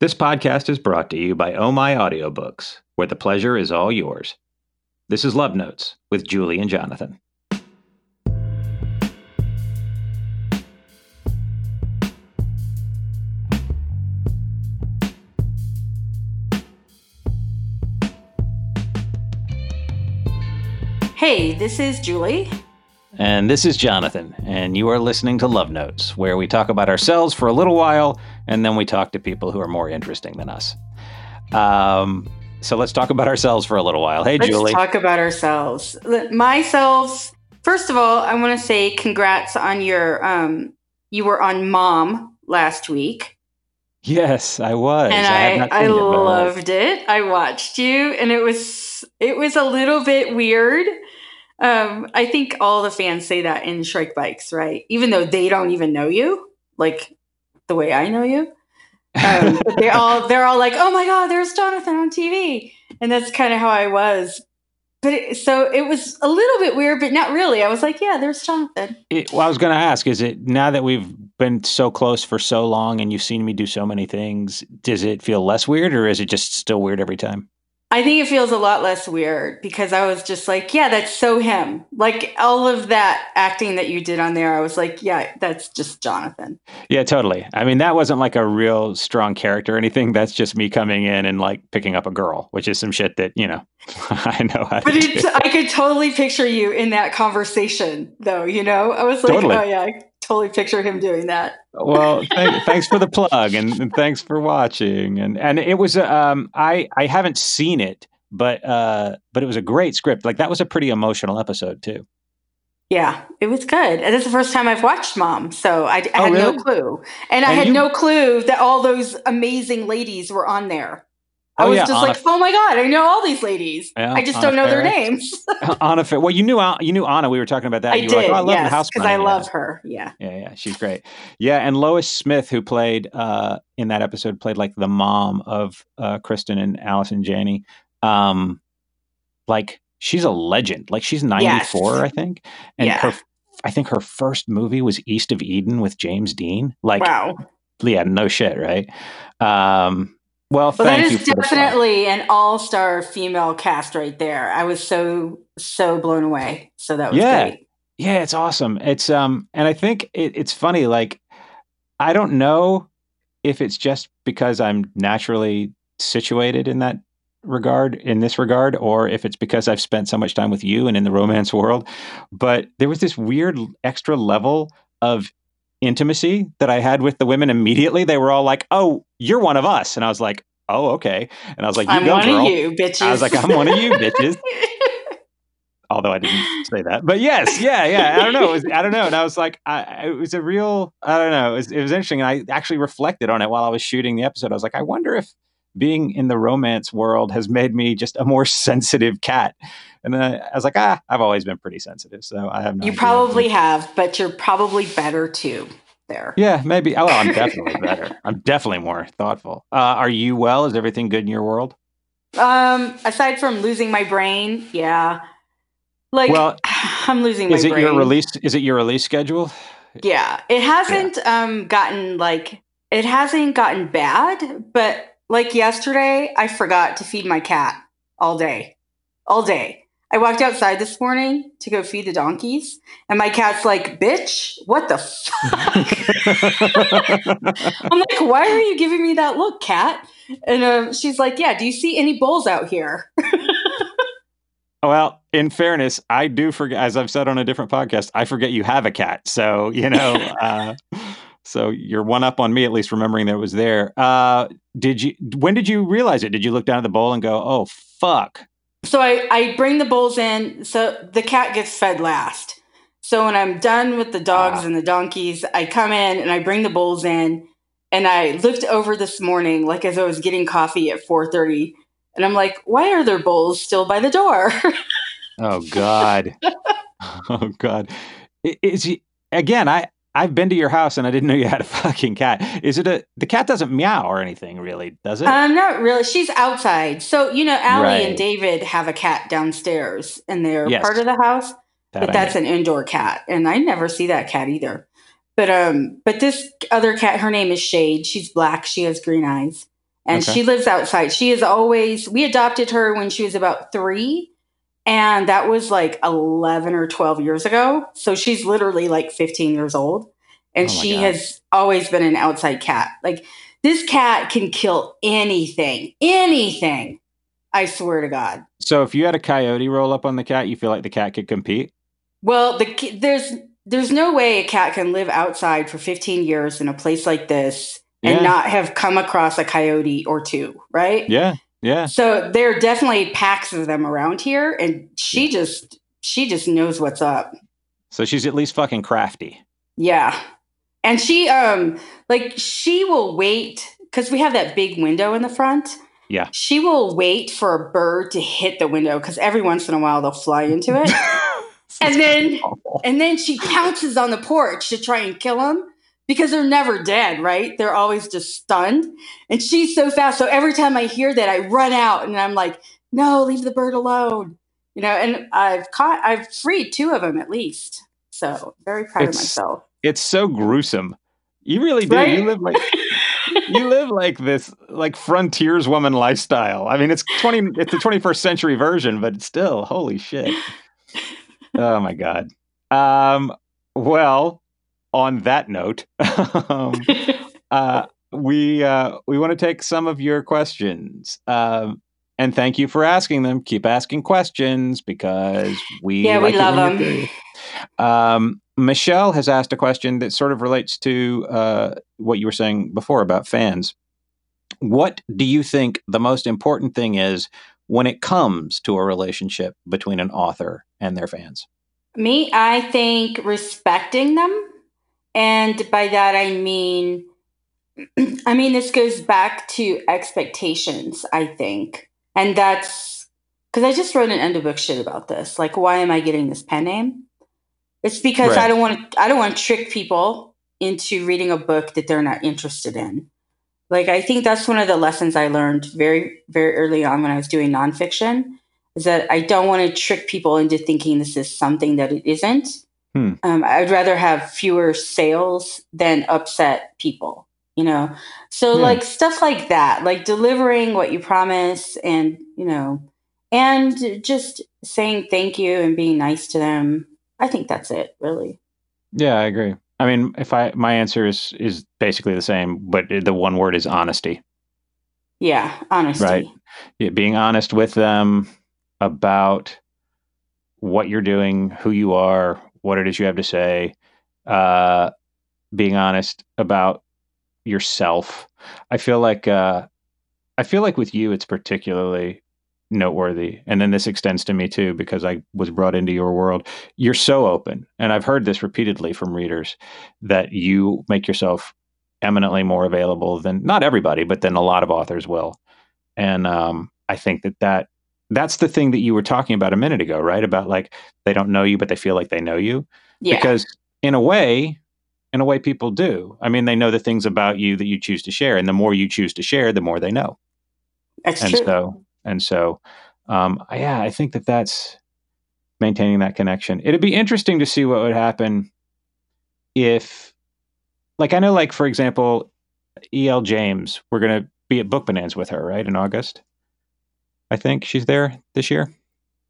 This podcast is brought to you by Oh My Audiobooks, where the pleasure is all yours. This is Love Notes with Julie and Jonathan. Hey, this is Julie. And this is Jonathan, and you are listening to Love Notes, where we talk about ourselves for a little while, and then we talk to people who are more interesting than us. Um, so let's talk about ourselves for a little while. Hey, Julie. Let's Julie. talk about ourselves. Myself, first of all, I want to say congrats on your um you were on Mom last week. yes, I was. and I I, it, loved it. I watched you and it was it was a little bit weird. Um I think all the fans say that in Shrike Bikes, right? Even though they don't even know you, like the way I know you. um, but they all they're all like, "Oh my god, there's Jonathan on TV," and that's kind of how I was. But it, so it was a little bit weird, but not really. I was like, "Yeah, there's Jonathan." It, well, I was going to ask: Is it now that we've been so close for so long, and you've seen me do so many things? Does it feel less weird, or is it just still weird every time? I think it feels a lot less weird because I was just like, "Yeah, that's so him." Like all of that acting that you did on there, I was like, "Yeah, that's just Jonathan." Yeah, totally. I mean, that wasn't like a real strong character or anything. That's just me coming in and like picking up a girl, which is some shit that you know I know how to But it's, I could totally picture you in that conversation, though. You know, I was like, Totally. "Oh yeah, totally picture him doing that." well, th- thanks for the plug and, and thanks for watching. And and it was um I I haven't seen it, but uh but it was a great script. Like that was a pretty emotional episode too. Yeah, it was good. And it's the first time I've watched Mom, so I, I Oh, had really? no clue. And I had you- no clue that all those amazing ladies were on there. I Oh, was yeah, just Anna- like, oh my God, I know all these ladies. Yeah, I just Anna don't know their names. Anna, Fa- well, you knew you knew Anna. We were talking about that. I you did, like, oh, I love the house because I bunny." love her. Yeah. Yeah, yeah, she's great. Yeah, and Lois Smith, who played uh, in that episode, played like the mom of uh, Kristen and Allison Janney. Um, like she's a legend. Like she's ninety four, Yes. I think. And Yeah. her, I think her first movie was East of Eden with James Dean. Like, wow. yeah, no shit, right? Um, well, Well, that thank you is definitely an all star female cast right there. I was so, so blown away. So that was Yeah. great. Yeah, it's awesome. It's um, and I think it, it's funny. Like, I don't know if it's just because I'm naturally situated in that regard, in this regard, or if it's because I've spent so much time with you and in the romance world. But there was this weird extra level of intimacy that I had with the women immediately. They were all like, "Oh, you're one of us," and I was like, "Oh, okay." And I was like, "You I'm go, one girl." of you, bitches. I was like, "I'm one of you, bitches." although I didn't say that. But yes, yeah, yeah. I don't know. Was, I don't know. And I was like, I, it was a real. I don't know. It was, it was interesting. And I actually reflected on it while I was shooting the episode. I was like, I wonder if being in the romance world has made me just a more sensitive cat. And then I, I was like, ah, I've always been pretty sensitive, so I have no. you idea. probably have, but you're probably better too there. Yeah, maybe. Oh, I'm definitely better. I'm definitely more thoughtful. Uh, are you well? Is everything good in your world? Um, aside from losing my brain, yeah. Like Well, I'm losing my Is it brain. your release? Is it your release schedule? Yeah. It hasn't um gotten like it hasn't gotten bad, but like yesterday I forgot to feed my cat all day. All day. I walked outside this morning to go feed the donkeys, and my cat's like, "Bitch, what the fuck?" I'm like, "Why are you giving me that look, cat?" And um, she's like, "Yeah, do you see any bulls out here?" Well, in fairness, I do forget, as I've said on a different podcast, I forget you have a cat. So, you know, uh, so you're one up on me, at least remembering that it was there. Uh, did you, when did you realize it? Did you look down at the bowl and go, oh, fuck? So I, I bring the bulls in. So the cat gets fed last. So when I'm done with the dogs Ah. and the donkeys, I come in and I bring the bulls in. And I looked over this morning, like as I was getting coffee at 4:30, and I'm like, why are there bulls still by the door? Oh, God. oh, God. Is he, again, I, I've been to your house and I didn't know you had a fucking cat. Is it a, the cat doesn't meow or anything, really, does it? um, not really. She's outside. So you know, Allie Right. and David have a cat downstairs in their Yes. part of the house. That but I that's know. an indoor cat and i never see that cat either but um but this other cat her name is shade she's black she has green eyes and okay. she lives outside. She is always, we adopted her when she was about three, and that was like 11 or 12 years ago. So she's literally like 15 years old. And oh she God. has always been an outside cat. Like this cat can kill anything, anything. I swear to God. So if you had a coyote roll up on the cat, you feel like the cat could compete? Well, the there's there's no way a cat can live outside for 15 years in a place like this yeah. and not have come across a coyote or two, right? Yeah. Yeah. So there are definitely packs of them around here, and she just she just knows what's up. So she's at least fucking crafty. Yeah. And she um like she will wait because we have that big window in the front. Yeah. She will wait for a bird to hit the window because every once in a while they'll fly into it. and then and then she pounces on the porch to try and kill them because they're never dead, right? They're always just stunned. And she's so fast. So every time I hear that, I run out and I'm like, no, leave the bird alone. You know, and I've caught, I've freed two of them at least. So very proud it's, of myself. It's so gruesome. You really do. Right? You live like you live like this like frontierswoman lifestyle. I mean, it's twenty. It's the twenty first century version, but still, holy shit. Oh my god. Um. Well, on that note, um, uh, we uh, we want to take some of your questions. Um, and thank you for asking them. Keep asking questions because we yeah like we love them. Um, Michelle has asked a question that sort of relates to uh, what you were saying before about fans. What do you think the most important thing is when it comes to a relationship between an author and their fans? Me, I think respecting them and by that, I mean, I mean, this goes back to expectations, I think. And that's because I just wrote an end of book shit about this. Like, why am I getting this pen name? It's because right. I don't want to, I don't want to trick people into reading a book that they're not interested in. Like, I think that's one of the lessons I learned very, very early on when I was doing nonfiction is that I don't want to trick people into thinking this is something that it isn't Hmm. Um, I'd rather have fewer sales than upset people, you know? So, yeah. like, stuff like that, like delivering what you promise and, you know, and just saying thank you and being nice to them. I think that's it, really. Yeah, I agree. I mean, if I, my answer is, is basically the same, but the one word is honesty. Yeah, honesty. Right. Yeah, being honest with them about what you're doing, who you are, what it is you have to say, uh, being honest about yourself. I feel like uh, I feel like with you, it's particularly noteworthy, and then this extends to me too because I was brought into your world. You're so open, and I've heard this repeatedly from readers that you make yourself eminently more available than not everybody, but then a lot of authors will. And um, I think that that that's the thing that you were talking about a minute ago, right? About like they don't know you, but they feel like they know you. Yeah. Because in a way, in a way, people do. I mean, they know the things about you that you choose to share, and the more you choose to share, the more they know. That's and true. so, and so, um, yeah, I think that that's maintaining that connection. It'd be interesting to see what would happen if, like, I know, like for example, E.L. James, we're going to be at Book Bonanza with her, right, in August. I think she's there this year.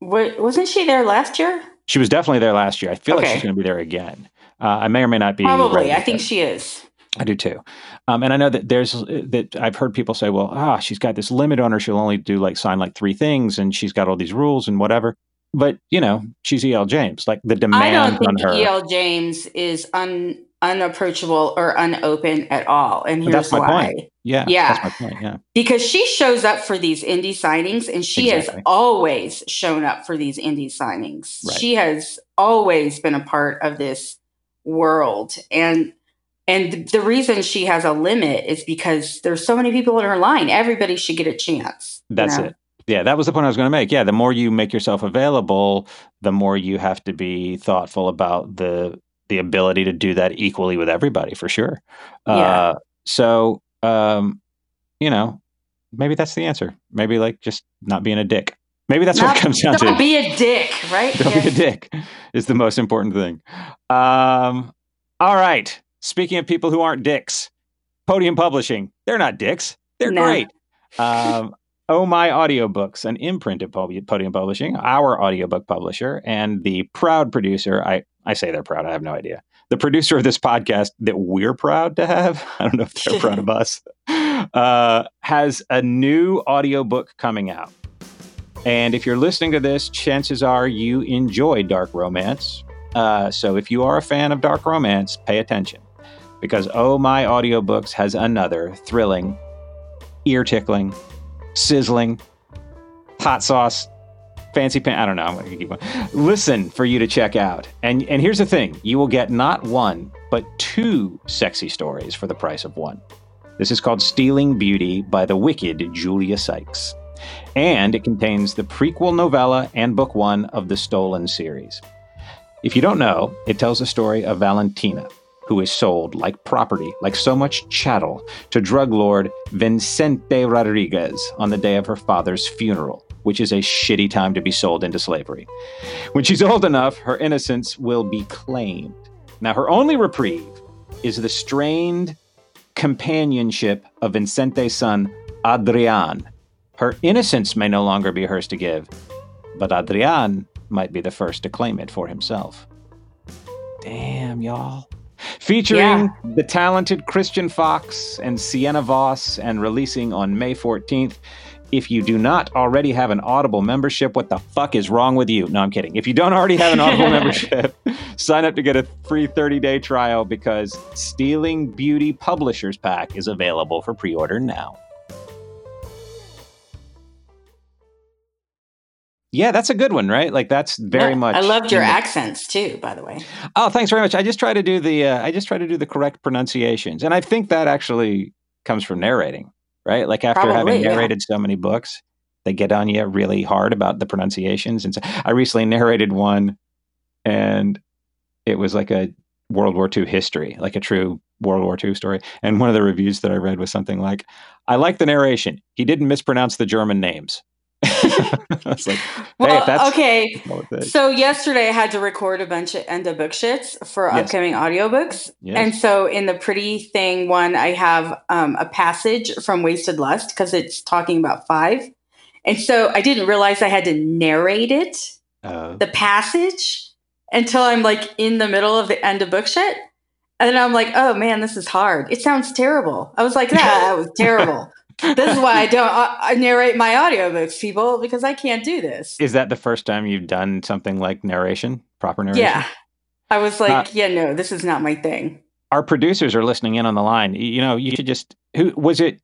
What, wasn't she there last year? She was definitely there last year. I feel okay. like she's going to be there again. Uh, I may or may not be. Probably. I think she is. I do too. Um, and I know that there's that I've heard people say, well, ah, she's got this limit on her. She'll only do like sign like three things and she's got all these rules and whatever. But, you know, she's E.L. James. Like the demand on her. E.L. James is un unapproachable or unopen at all. And here's that's my why. Point. Yeah. Yeah. That's my point. Yeah. Because she shows up for these indie signings and she exactly. has always shown up for these indie signings. Right. She has always been a part of this world. And and the reason she has a limit is because there's so many people in her line. Everybody should get a chance. That's you know? it. Yeah, that was the point I was going to make. Yeah, the more you make yourself available, the more you have to be thoughtful about the the ability to do that equally with everybody for sure. Yeah. Uh, so, um, you know, maybe that's the answer. Maybe like just not being a dick. Maybe that's not, what it comes down to. Don't be a dick, right? Don't yeah. be a dick is the most important thing. Um, all right. Speaking of people who aren't dicks, Podium Publishing, they're not dicks. They're no. great. Um, Oh My Audiobooks, an imprint of Podium Publishing, our audiobook publisher, and the proud producer. I, I say they're proud, I have no idea. The producer of this podcast that we're proud to have, I don't know if they're proud of us, uh, has a new audiobook coming out. And if you're listening to this, chances are you enjoy dark romance. Uh, so if you are a fan of dark romance, pay attention because Oh My Audiobooks has another thrilling, ear tickling, sizzling, hot sauce, fancy pan. I don't know. I'm gonna keep going. Listen for you to check out. And and here's the thing: you will get not one but two sexy stories for the price of one. This is called Stealing Beauty by the wicked Julia Sykes. And it contains the prequel novella and book one of the Stolen series. If you don't know, it tells the story of Valentina, who is sold like property, like so much chattel, to drug lord Vincente Rodriguez on the day of her father's funeral, which is a shitty time to be sold into slavery. When she's old enough, her innocence will be claimed. Now, her only reprieve is the strained companionship of Vincente's son, Adrian. Her innocence may no longer be hers to give, but Adrian might be the first to claim it for himself. Damn, y'all featuring yeah. the talented Christian Fox and Sienna Voss, and releasing on May 14th. If you do not already have an Audible membership, what the fuck is wrong with you? No, I'm kidding. If you don't already have an Audible membership, sign up to get a free 30 day trial because Stealing Beauty Publishers Pack is available for pre order now. Yeah, that's a good one, right? Like that's very much. I loved your accents too, by the way. Oh, thanks very much. I just try to do the uh, I just try to do the correct pronunciations, and I think that actually comes from narrating, right? Like after Probably, having narrated yeah. so many books, they get on you really hard about the pronunciations. And so I recently narrated one, and it was like a World War II history, like a true World War II story. And one of the reviews that I read was something like, "I like the narration. He didn't mispronounce the German names." Like, hey, well, okay. So yesterday I had to record a bunch of end of book shits for yes. upcoming audiobooks. Yes. And so in the pretty thing one, I have um, a passage from Wasted Lust because it's talking about five. And so I didn't realize I had to narrate it, uh, the passage, until I'm like in the middle of the end of book shit. And then I'm like, oh man, this is hard. It sounds terrible. I was like, that was terrible this is why I don't I narrate my audiobooks, people, because I can't do this. Is that the first time you've done something like narration, proper narration? Yeah. I was like, uh, yeah, no, this is not my thing. Our producers are listening in on the line. You know, you should just who was it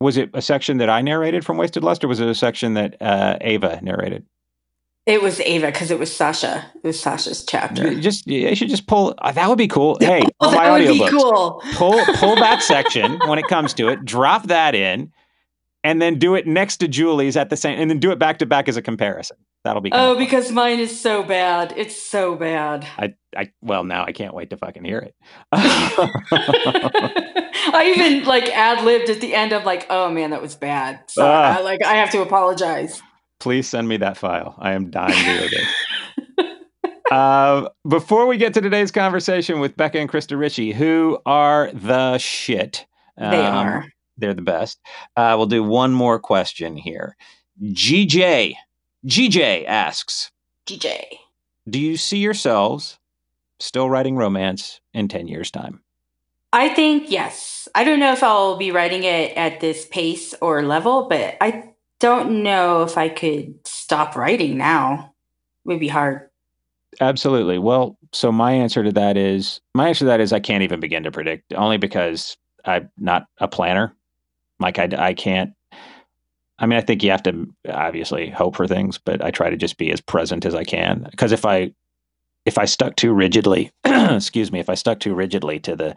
was it a section that I narrated from Wasted Lust or was it a section that uh, Ava narrated? It was Ava because it was Sasha. It was Sasha's chapter. You just you should just pull. Uh, that would be cool. Hey, oh, that would be cool. Pull pull that section when it comes to it. Drop that in, and then do it next to Julie's at the same, and then do it back to back as a comparison. That'll be. Oh, because mine is so bad. It's so bad. I I well now I can't wait to fucking hear it. I even like ad libbed at the end of like, oh man, that was bad. So uh, I, like I have to apologize please send me that file. I am dying to read it. uh, before we get to today's conversation with Becca and Krista Ritchie, who are the shit. Um, they are. They're the best. Uh, we'll do one more question here. GJ, GJ asks, GJ, do you see yourselves still writing romance in 10 years' time? I think yes. I don't know if I'll be writing it at this pace or level, but I don't know if I could stop writing now. It would be hard. Absolutely. Well, so my answer to that is my answer to that is I can't even begin to predict, only because I'm not a planner. Like I, I can't. I mean, I think you have to obviously hope for things, but I try to just be as present as I can. Because if I, if I stuck too rigidly, excuse me, if I stuck too rigidly to the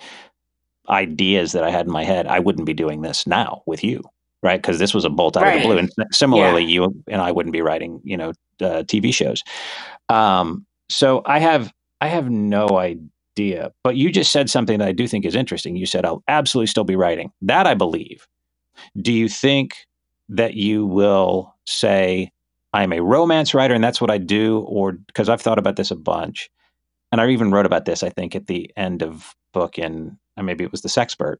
ideas that I had in my head, I wouldn't be doing this now with you right? Because this was a bolt out right. of the blue. And similarly, yeah. you and I wouldn't be writing, you know, uh, TV shows. Um, so I have I have no idea. But you just said something that I do think is interesting. You said I'll absolutely still be writing. That I believe. Do you think that you will say I'm a romance writer and that's what I do, or because I've thought about this a bunch, and I even wrote about this. I think at the end of book in maybe it was the Sexpert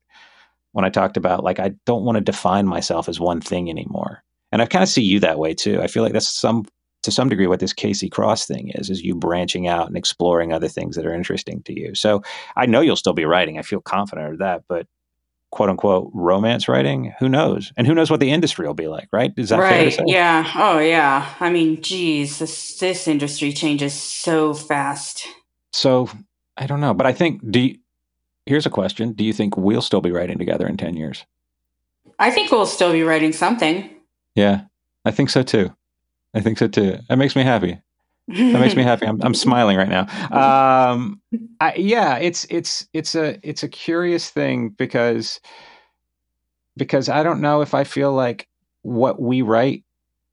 when I talked about like I don't want to define myself as one thing anymore. And I kind of see you that way too. I feel like that's some to some degree what this Casey Cross thing is, is you branching out and exploring other things that are interesting to you. So I know you'll still be writing. I feel confident of that, but quote unquote romance writing, who knows? And who knows what the industry will be like, right? Is that right? Yeah. Oh yeah. I mean, geez, this this industry changes so fast. So I don't know, but I think do you, here's a question: Do you think we'll still be writing together in ten years? I think we'll still be writing something. Yeah, I think so too. I think so too. That makes me happy. That makes me happy. I'm, I'm smiling right now. Um, I, yeah, it's it's it's a it's a curious thing because because I don't know if I feel like what we write.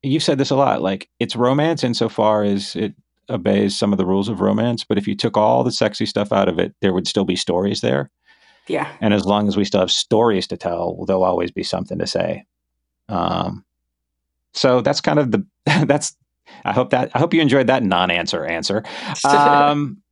You've said this a lot. Like it's romance insofar as it obeys some of the rules of romance, but if you took all the sexy stuff out of it, there would still be stories there. Yeah. And as long as we still have stories to tell, there'll always be something to say. Um, so that's kind of the that's I hope that I hope you enjoyed that non-answer answer. Um,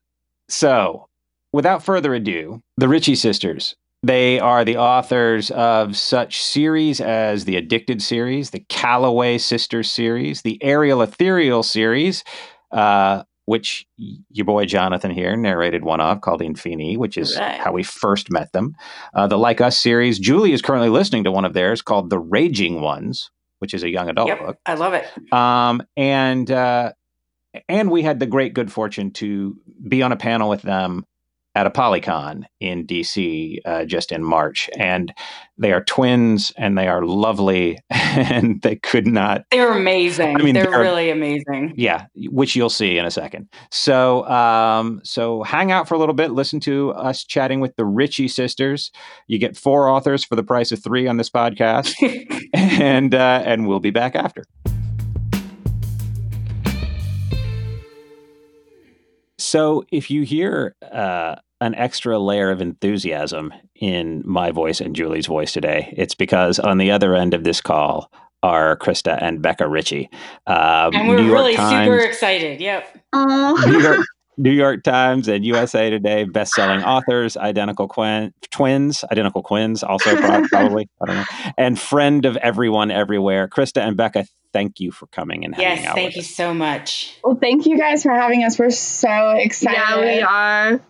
so, without further ado, the Ritchie sisters. They are the authors of such series as the Addicted series, the Calloway Sisters series, the Aerial Ethereal series, uh, which your boy Jonathan here narrated one of called Infini, which is right. how we first met them. Uh, the Like Us series. Julie is currently listening to one of theirs called The Raging Ones, which is a young adult yep, book. I love it. Um, and uh, and we had the great good fortune to be on a panel with them at ApollyCon in DC uh, just in March. And they are twins and they are lovely and they could not. They're amazing. I mean, they're, they're really amazing. Yeah, which you'll see in a second. So, um, so hang out for a little bit, listen to us chatting with the Ritchie sisters. You get four authors for the price of three on this podcast. and, uh, and we'll be back after. So, if you hear uh, an extra layer of enthusiasm in my voice and Julie's voice today. It's because on the other end of this call are Krista and Becca Ritchie. Um, and we're really Times, super excited. Yep. New York, New York Times and USA Today best-selling authors, identical Quin- twins, identical twins, also probably, I don't know, and friend of everyone everywhere. Krista and Becca, thank you for coming and yes, thank you us. so much. Well, thank you guys for having us. We're so excited. Yeah, we are.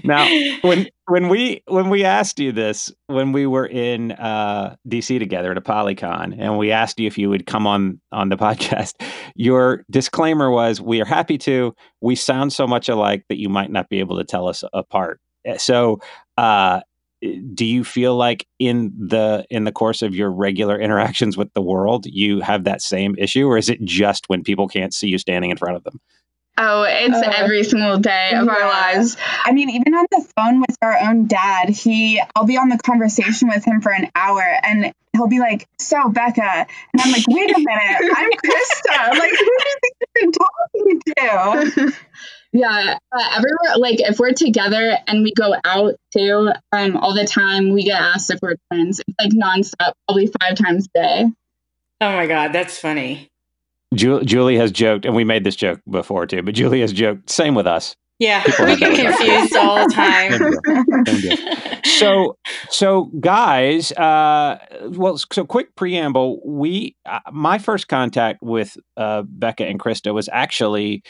now, when when we when we asked you this when we were in uh, DC together at ApollyCon, and we asked you if you would come on on the podcast, your disclaimer was, "We are happy to. We sound so much alike that you might not be able to tell us apart." So, uh, do you feel like in the in the course of your regular interactions with the world you have that same issue or is it just when people can't see you standing in front of them Oh, it's uh, every single day of yeah. our lives. I mean, even on the phone with our own dad, he I'll be on the conversation with him for an hour and he'll be like, So Becca and I'm like, wait a minute, I'm Krista. like, who do you think you're talking to? Yeah, uh, everywhere. Like if we're together and we go out too, um, all the time, we get asked if we're twins. It's like nonstop, probably five times a day. Oh my god, that's funny. Ju- Julie has joked, and we made this joke before too, but Julie has joked. Same with us. Yeah, we get confused all the time. so, so guys, uh, well, so quick preamble. We, uh, my first contact with uh, Becca and Krista was actually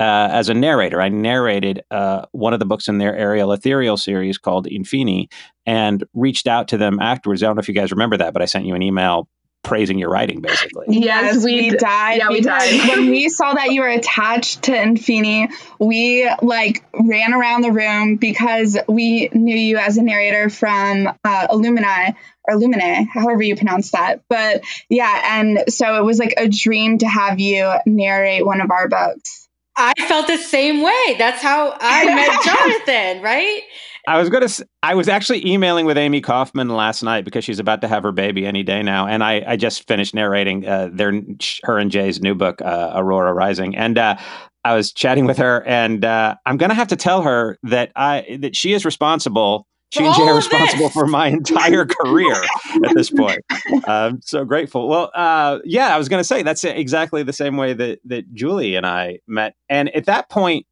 uh, as a narrator. I narrated uh, one of the books in their Aerial Ethereal series called Infini and reached out to them afterwards. I don't know if you guys remember that, but I sent you an email praising your writing basically. Yes, we, we died. Yeah, we died. when we saw that you were attached to Infini, we like ran around the room because we knew you as a narrator from uh, Illuminae or Lumine, however you pronounce that. But yeah, and so it was like a dream to have you narrate one of our books. I felt the same way. That's how I met Jonathan, right? I was going to. I was actually emailing with Amie Kaufman last night because she's about to have her baby any day now, and I, I just finished narrating uh, their her and Jay's new book, uh, Aurora Rising, and uh, I was chatting with her, and uh, I'm going to have to tell her that I that she is responsible she and Jay are responsible for my entire career at this point. I'm so grateful. Well, uh, yeah, I was going to say that's exactly the same way that that Julie and I met. And at that point,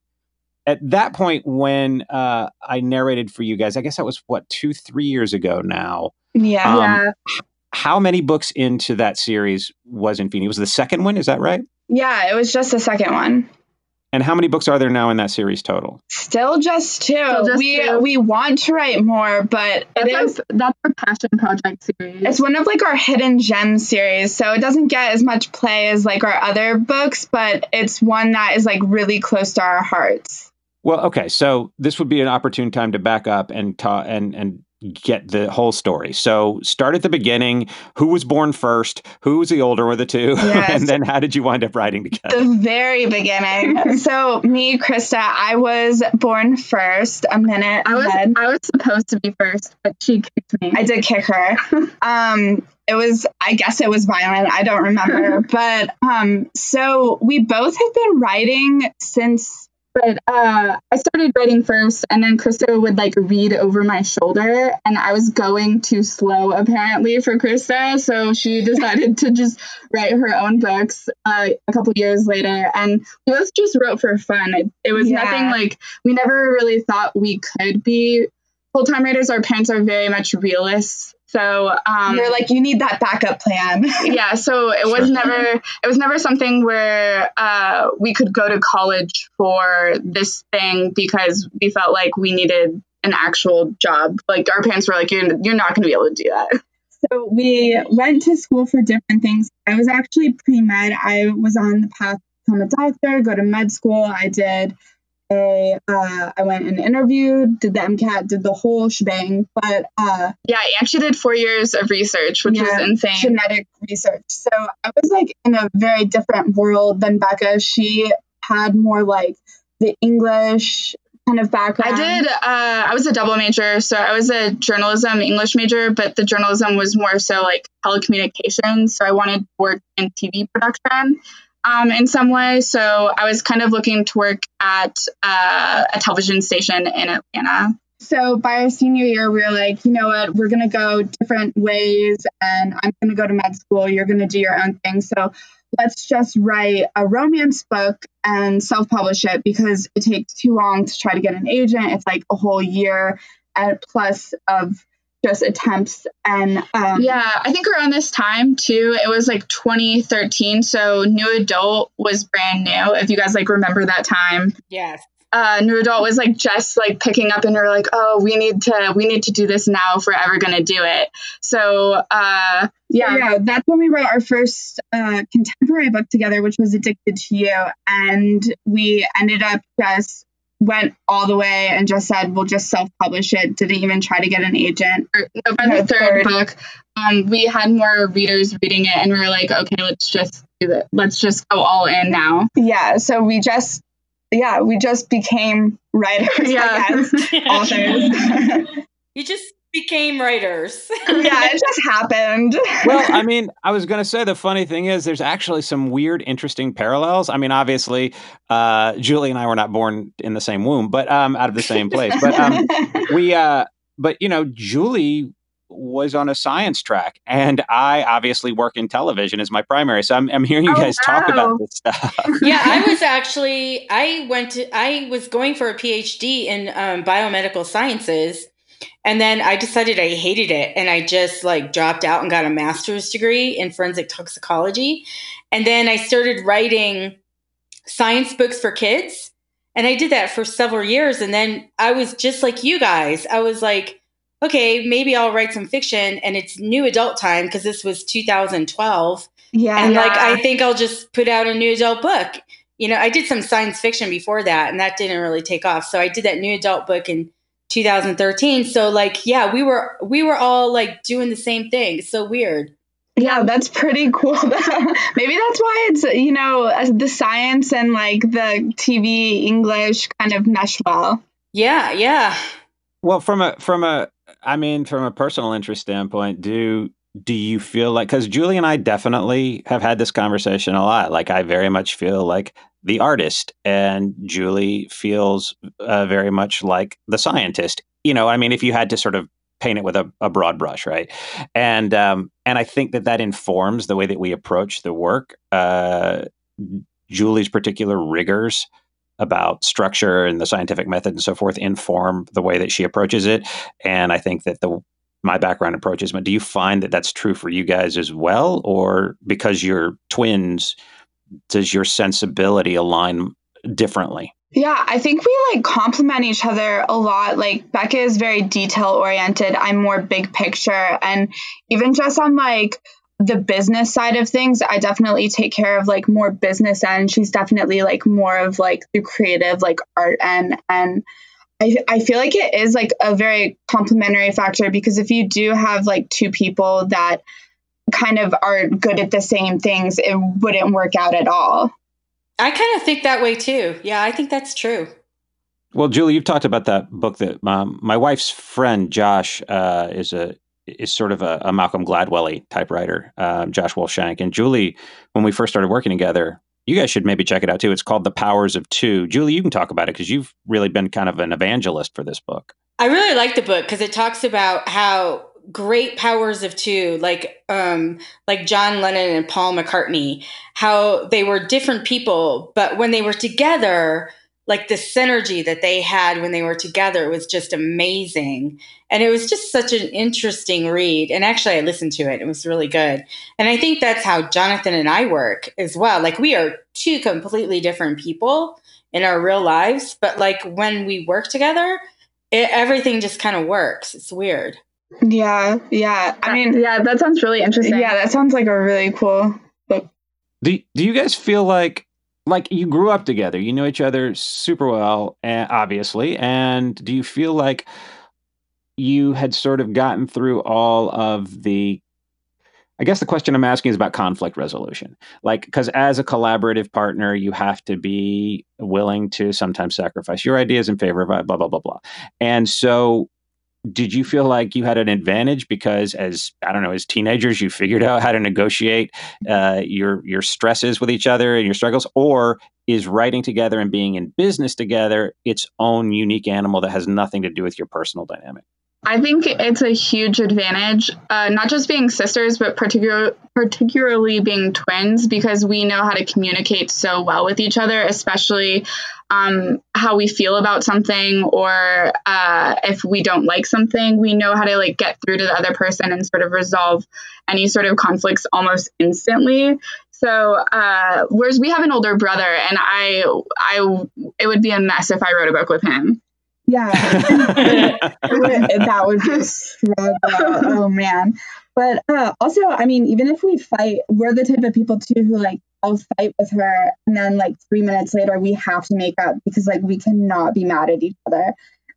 at that point when uh, I narrated for you guys, I guess that was what two, three years ago now. Yeah. Um, yeah. How many books into that series was Infinity? Was the second one? Is that right? Yeah, it was just the second one. And how many books are there now in that series total? Still just two. Still just we two. we want to write more, but That's, it is our, that's our passion project series. it's one of like our hidden gem series. So it doesn't get as much play as like our other books, but it's one that is like really close to our hearts. Well, okay, so this would be an opportune time to back up and ta- and and get the whole story. So start at the beginning. Who was born first? Who was the older of the two? Yes. and then how did you wind up writing together? The very beginning. so me, Krista, I was born first, a minute I was ahead. I was supposed to be first, but she kicked me. I did kick her. Um, it was, I guess it was violent. I don't remember. but um, so we both have been writing since. But uh, I started writing first, and then Krista would like read over my shoulder, and I was going too slow apparently for Krista, so she decided to just write her own books uh, a couple years later, and we both just wrote for fun. It, it was Yeah. nothing like we never really thought we could be full time writers. Our parents are very much realists, so um, They're like, you need that backup plan. yeah so it was Sure. never it was never something where uh, we could go to college for this thing because we felt like we needed an actual job like our parents were like you're, you're not going to be able to do that So we went to school for different things. I was actually pre med. I was on the path to become a doctor, go to med school. I did a, uh, I went and interviewed, did the MCAT, did the whole shebang. But uh, yeah and she did four years of research which Yeah, was insane genetic research. So I was like in a very different world than Becca. She had more like the English kind of background. I did. Uh, I was a double major, so I was a journalism English major, but the journalism was more so like telecommunications. So I wanted to work in TV production um, in some way. So I was kind of looking to work at uh, a television station in Atlanta. So by our senior year, we were like, you know what, we're gonna go different ways, and I'm gonna go to med school. You're gonna do your own thing. So let's just write a romance book and self-publish it because it takes too long to try to get an agent. It's like a whole year and plus of just attempts and um, Yeah, I think around this time too, it was like 2013. So New Adult was brand new. If you guys like remember that time, Yes. uh, New Adult was like just like picking up, and we are like, oh, we need to we need to do this now if we're ever gonna do it. So uh, yeah, yeah, that's when we wrote our first uh, contemporary book together, which was Addicted to You. And we ended up just went all the way and just said, we'll just self publish it. Didn't even try to get an agent. no, by the third third. book, um, we had more readers reading it, and we were like, okay, let's just do it. Let's just go all in now. Yeah, so we just, yeah, we just became writers, Yeah. I guess, authors. you just became writers. yeah, it just happened. well, I mean, I was going to say the funny thing is there's actually some weird, interesting parallels. I mean, obviously, uh, Julie and I were not born in the same womb, but um, out of the same place. But um, we, uh, but you know, Julie was on a science track, and I obviously work in television as my primary. So I'm, I'm hearing you Oh, guys talk about this stuff. yeah, I was actually I went to I was going for a PhD in um, biomedical sciences, and then I decided I hated it, and I just like dropped out and got a master's degree in forensic toxicology, and then I started writing science books for kids, and I did that for several years, and then I was just like you guys, I was like. Okay, maybe I'll write some fiction, and it's new adult time because this was 2012 yeah, and like I think I'll just put out a new adult book. You know, I did some science fiction before that, and that didn't really take off. So I did that new adult book in 2013. So like, yeah, we were we were all like doing the same thing. It's so weird. Yeah, that's pretty cool. Maybe that's why it's, you know, the science and like the TV English kind of mesh well. Yeah, yeah. Well, from a from a I mean, from a personal interest standpoint, do do you feel like because Julie and I definitely have had this conversation a lot. Like I very much feel like the artist, and Julie feels uh, very much like the scientist. You know, I mean, if you had to sort of paint it with a, a broad brush, right? And um, and I think that that informs the way that we approach the work. Uh, Julie's particular rigors about structure and the scientific method and so forth inform the way that she approaches it. And I think that the my background approaches, but do you find that that's true for you guys as well? Or because you're twins, does your sensibility align differently? Yeah, I think we like complement each other a lot. Like Becca is very detail oriented. I'm more big picture. And even just on like the business side of things, I definitely take care of like more business end. She's definitely like more of like the creative, like art end. And I, I feel like it is like a very complementary factor because if you do have like two people that kind of aren't good at the same things, it wouldn't work out at all. I kind of think that way too. Yeah, I think that's true. Well, Julie, you've talked about that book that um, my wife's friend Josh uh, is a is sort of a, a Malcolm Gladwell type writer, um, Josh Wolf Shenk. And Julie, when we first started working together, you guys should maybe check it out too. It's called The Powers of Two. Julie, you can talk about it because you've really been kind of an evangelist for this book. I really like the book because it talks about how great powers of two like um like John Lennon and Paul McCartney how they were different people but when they were together like the synergy that they had when they were together was just amazing. And it was just such an interesting read. And actually I listened to it. It was really good. And I think that's how Jonathan and I work as well. Like we are two completely different people in our real lives but like when we work together it, everything just kind of works. It's weird yeah, yeah. I uh, mean, yeah, that sounds really interesting. Yeah, that sounds like a really cool book. Do Do you guys feel like like you grew up together? You know each other super well, and obviously. And do you feel like you had sort of gotten through all of the I guess the question I'm asking is about conflict resolution. Like, because as a collaborative partner, you have to be willing to sometimes sacrifice your ideas in favor of uh, blah, blah, blah, blah. And so, did you feel like you had an advantage? Because as i don't know as teenagers you figured out how to negotiate uh, your your stresses with each other and your struggles or is writing together and being in business together its own unique animal that has nothing to do with your personal dynamic I think it's a huge advantage, uh, not just being sisters, but particular, particularly being twins, because we know how to communicate so well with each other, especially um, how we feel about something or uh, if we don't like something. We know how to like get through to the other person and sort of resolve any sort of conflicts almost instantly. So, uh, whereas we have an older brother, and I, I, it would be a mess if I wrote a book with him. Yeah, that would be a struggle. Oh man. But uh, also, I mean, even if we fight, we're the type of people too who like I'll fight with her, and then like three minutes later we have to make up because like we cannot be mad at each other.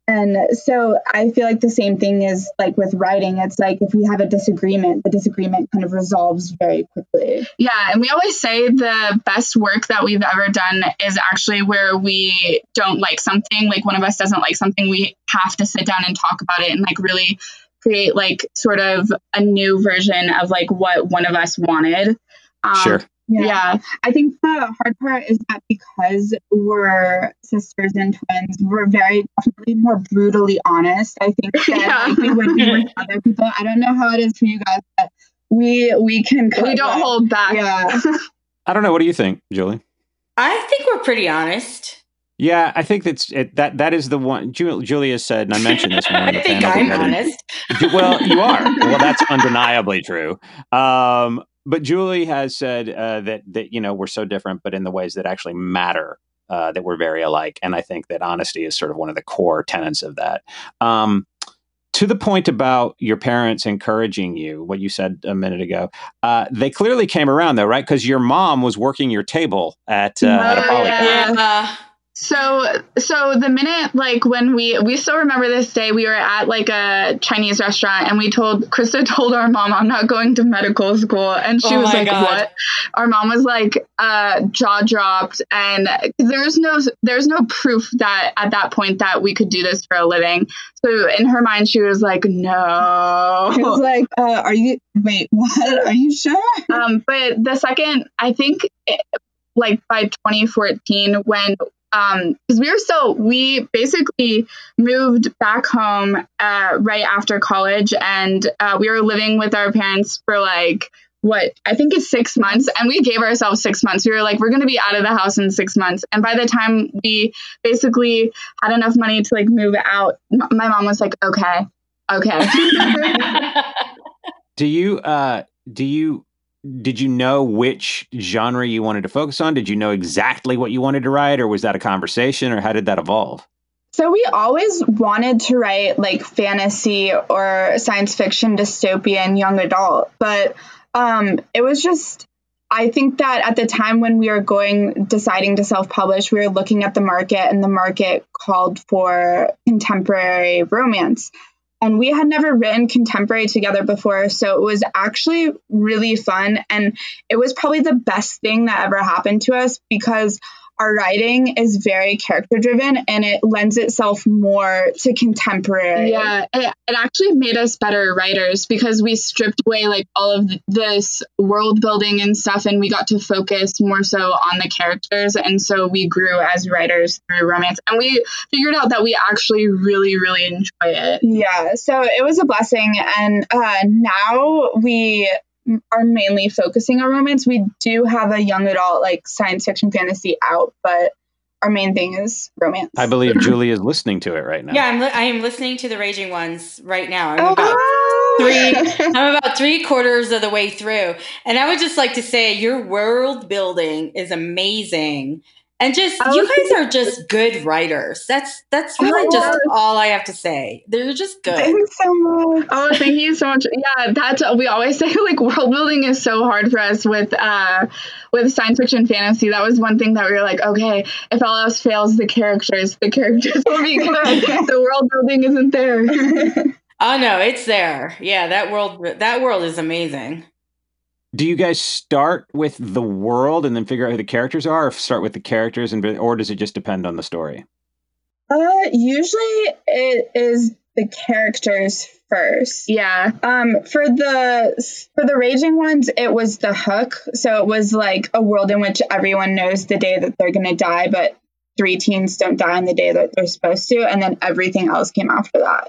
And so I feel like the same thing is like with writing. It's like if we have a disagreement, the disagreement kind of resolves very quickly. Yeah. And we always say the best work that we've ever done is actually where we don't like something, like one of us doesn't like something, we have to sit down and talk about it and like really create like sort of a new version of like what one of us wanted. Um, sure. Yeah. yeah. I think the hard part is that because we're sisters and twins, we're very definitely more brutally honest. I think that yeah. like, we would be with other people. I don't know how it is for you guys, but we we can we don't hold back. Yeah. I don't know. What do you think, Julie? I think we're pretty honest. Yeah, I think that's it, that that is the one Julia said, and I mentioned this. One I think I'm honest. Well, you are. Well, that's undeniably true. Um, but Julie has said uh, that that you know we're so different, but in the ways that actually matter, uh, that we're very alike. And I think that honesty is sort of one of the core tenets of that. Um, to the point about your parents encouraging you, what you said a minute ago, uh, they clearly came around though, right? Because your mom was working your table at, uh, at a polygon. Yeah. So so the minute like when we we still remember this day we were at like a Chinese restaurant and we told Krista told our mom I'm not going to medical school. And she oh was like God. what? Our mom was like uh jaw dropped and there's no there's no proof that at that point that we could do this for a living. So in her mind she was like no. She was like uh, are you wait what? Are you sure? Um but the second I think it, like by 2014 when um because we were still we basically moved back home uh, right after college and uh, we were living with our parents for like what I think is six months. And we gave ourselves six months. We were like, we're going to be out of the house in six months. And by the time we basically had enough money to like move out, my mom was like, okay. Okay. do you uh do you did you know which genre you wanted to focus on? Did you know exactly what you wanted to write or was that a conversation or how did that evolve? So we always wanted to write like fantasy or science fiction, dystopian, young adult, but um, it was just I think that at the time when we were going deciding to self-publish, we were looking at the market and the market called for contemporary romance. And we had never written contemporary together before, so it was actually really fun. And it was probably the best thing that ever happened to us because our writing is very character driven and it lends itself more to contemporary. Yeah, it, it, actually made us better writers because we stripped away like all of this world building and stuff and we got to focus more so on the characters. And so we grew as writers through romance and we figured out that we actually really, really enjoy it. Yeah, so it was a blessing. And uh, now we are mainly focusing on romance. We do have a young adult like science fiction fantasy out, but our main thing is romance. I believe Julie is listening to it right now. Yeah, I'm li- I am listening to the Raging Ones right now. I'm oh, about three. I'm about three quarters of the way through, and I would just like to say your world building is amazing. And just you guys are just good writers. That's that's really oh, just all I have to say. They're just good. Thanks so much. Oh, thank you so much. Yeah, that's we always say like world building is so hard for us with uh with science fiction fantasy. That was one thing that we were like, okay, if all else fails, the characters, the characters will be good. the world building isn't there. oh no, it's there. Yeah, that world that world is amazing do you guys start with the world and then figure out who the characters are, or start with the characters, and or does it just depend on the story? Uh, usually it is the characters first. Yeah. Um, for the for the raging ones, it was the hook. So it was like a world in which everyone knows the day that they're gonna die, but three teens don't die on the day that they're supposed to, and then everything else came after that.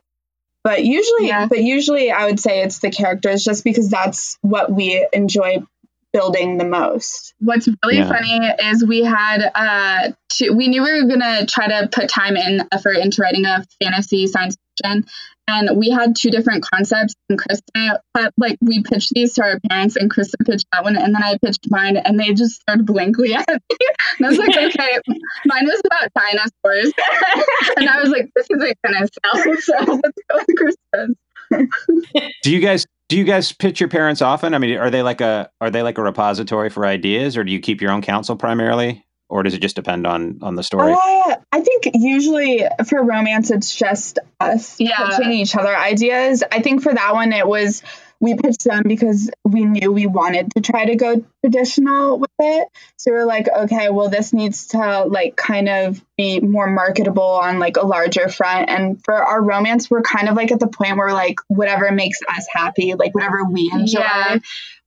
But usually, yeah. but usually, I would say it's the characters, just because that's what we enjoy building the most. What's really yeah. funny is we had uh to, we knew we were gonna try to put time and effort into writing a fantasy science fiction and we had two different concepts and Krista like we pitched these to our parents and Krista pitched that one and then I pitched mine and they just stared blankly at me. And I was like, okay, mine was about dinosaurs. and I was like, this isn't gonna sell, so let's go with Krista's. do you guys do you guys pitch your parents often? I mean, are they like a are they like a repository for ideas or do you keep your own counsel primarily? Or does it just depend on on the story? Uh, I think usually for romance, it's just us yeah. pitching each other ideas. I think for that one, it was we pitched them because we knew we wanted to try to go traditional with it. So we are like, okay, well, this needs to like kind of be more marketable on like a larger front. And for our romance, we're kind of like at the point where like whatever makes us happy, like whatever we enjoy, yeah.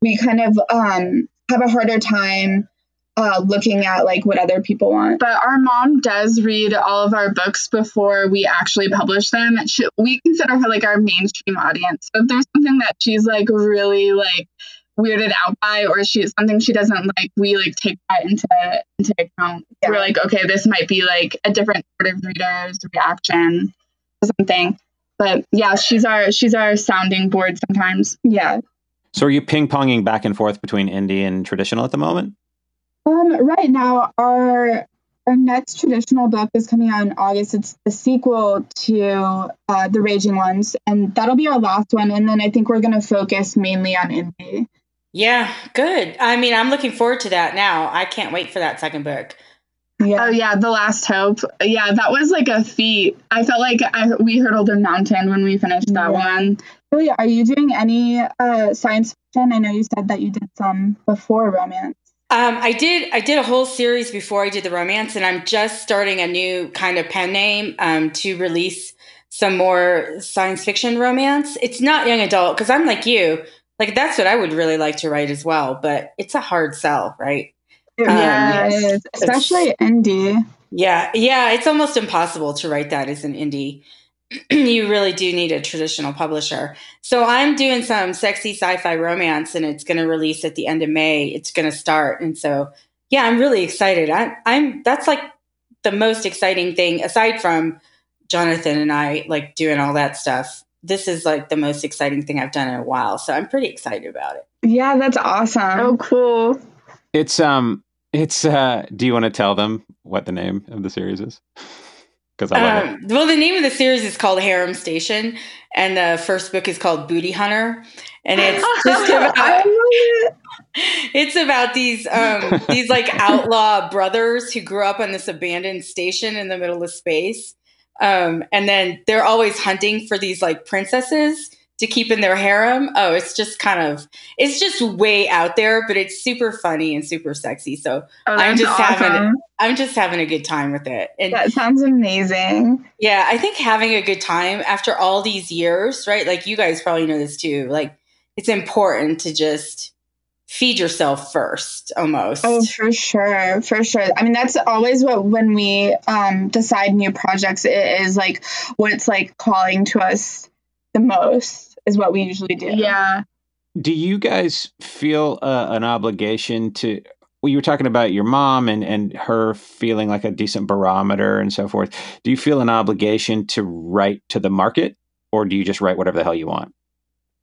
we kind of um have a harder time uh, looking at like what other people want. But our mom does read all of our books before we actually publish them. She, we consider her like our mainstream audience. So if there's something that she's like really like weirded out by or she something she doesn't like, we like take that into into account. Yeah. We're like, okay, this might be like a different sort of reader's reaction to something. But yeah, she's our she's our sounding board sometimes. Yeah. So are you ping ponging back and forth between indie and traditional at the moment? Um, right now, our our next traditional book is coming out in August. It's the sequel to uh, The Raging Ones, and that'll be our last one. And then I think we're going to focus mainly on indie. Yeah, good. I mean, I'm looking forward to that now. I can't wait for that second book. Yeah. Oh yeah, The Last Hope. Yeah, that was like a feat. I felt like I, we hurdled a mountain when we finished that yeah. one. Julia, are you doing any uh, science fiction? I know you said that you did some before romance. Um, I did. I did a whole series before I did the romance, and I'm just starting a new kind of pen name um, to release some more science fiction romance. It's not young adult because I'm like you. Like that's what I would really like to write as well, but it's a hard sell, right? Yeah, um, it is, especially indie. Yeah, yeah, it's almost impossible to write that as an indie. you really do need a traditional publisher. So I'm doing some sexy sci-fi romance and it's going to release at the end of May. It's going to start. And so, yeah, I'm really excited. I, I'm, that's like the most exciting thing aside from Jonathan and I like doing all that stuff. this is like the most exciting thing I've done in a while. So I'm pretty excited about it. Yeah, that's awesome. Oh, cool. It's um, it's uh. Do you want to tell them what the name of the series is? Because I love Um, well, the name of the series is called Harem Station, and the first book is called Booty Hunter, and it's just about it. it's about these um these like outlaw brothers who grew up on this abandoned station in the middle of space. Um and then they're always hunting for these like princesses to keep in their harem. Oh it's just kind of it's just way out there but it's super funny and super sexy. So Oh, I'm just having i'm just having a good time with it. And That sounds amazing. yeah i think having a good time after all these years right? Like you guys probably know this too. Like it's important to just feed yourself first almost. Oh, for sure, for sure. I mean, that's always what when we um, decide new projects, it is like what's like calling to us the most is what we usually do. Yeah. Do you guys feel uh, an obligation to? Well, you were talking about your mom and and her feeling like a decent barometer and so forth. Do you feel an obligation to write to the market, or do you just write whatever the hell you want?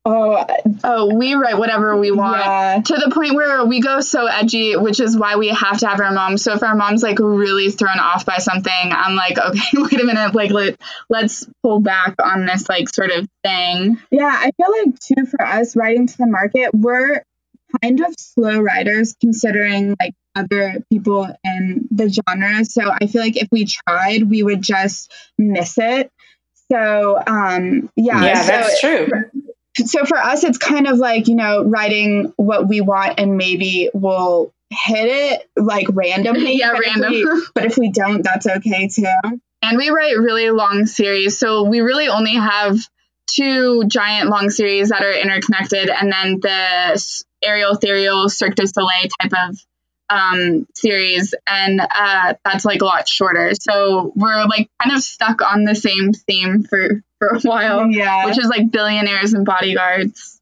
Oh, Oh, we write whatever we want. yeah. To the point where we go so edgy, which is why we have to have our mom. So if our mom's like really thrown off by something, I'm like, okay, wait a minute, like let let's pull back on this like sort of thing. Yeah, I feel like too for us writing to the market, we're kind of slow writers considering like other people in the genre. So I feel like if we tried, we would just miss it. So um yeah, yeah so, that's true So for us it's kind of like, you know, writing what we want and maybe we'll hit it like randomly. yeah, but if random. we- but if we don't, that's okay too. and we write really long series, so we really only have two giant long series that are interconnected, and then the aerial, ethereal, Cirque du Soleil type of um, series, and uh, that's like a lot shorter. So we're like kind of stuck on the same theme for for a while, yeah. which is like billionaires and bodyguards.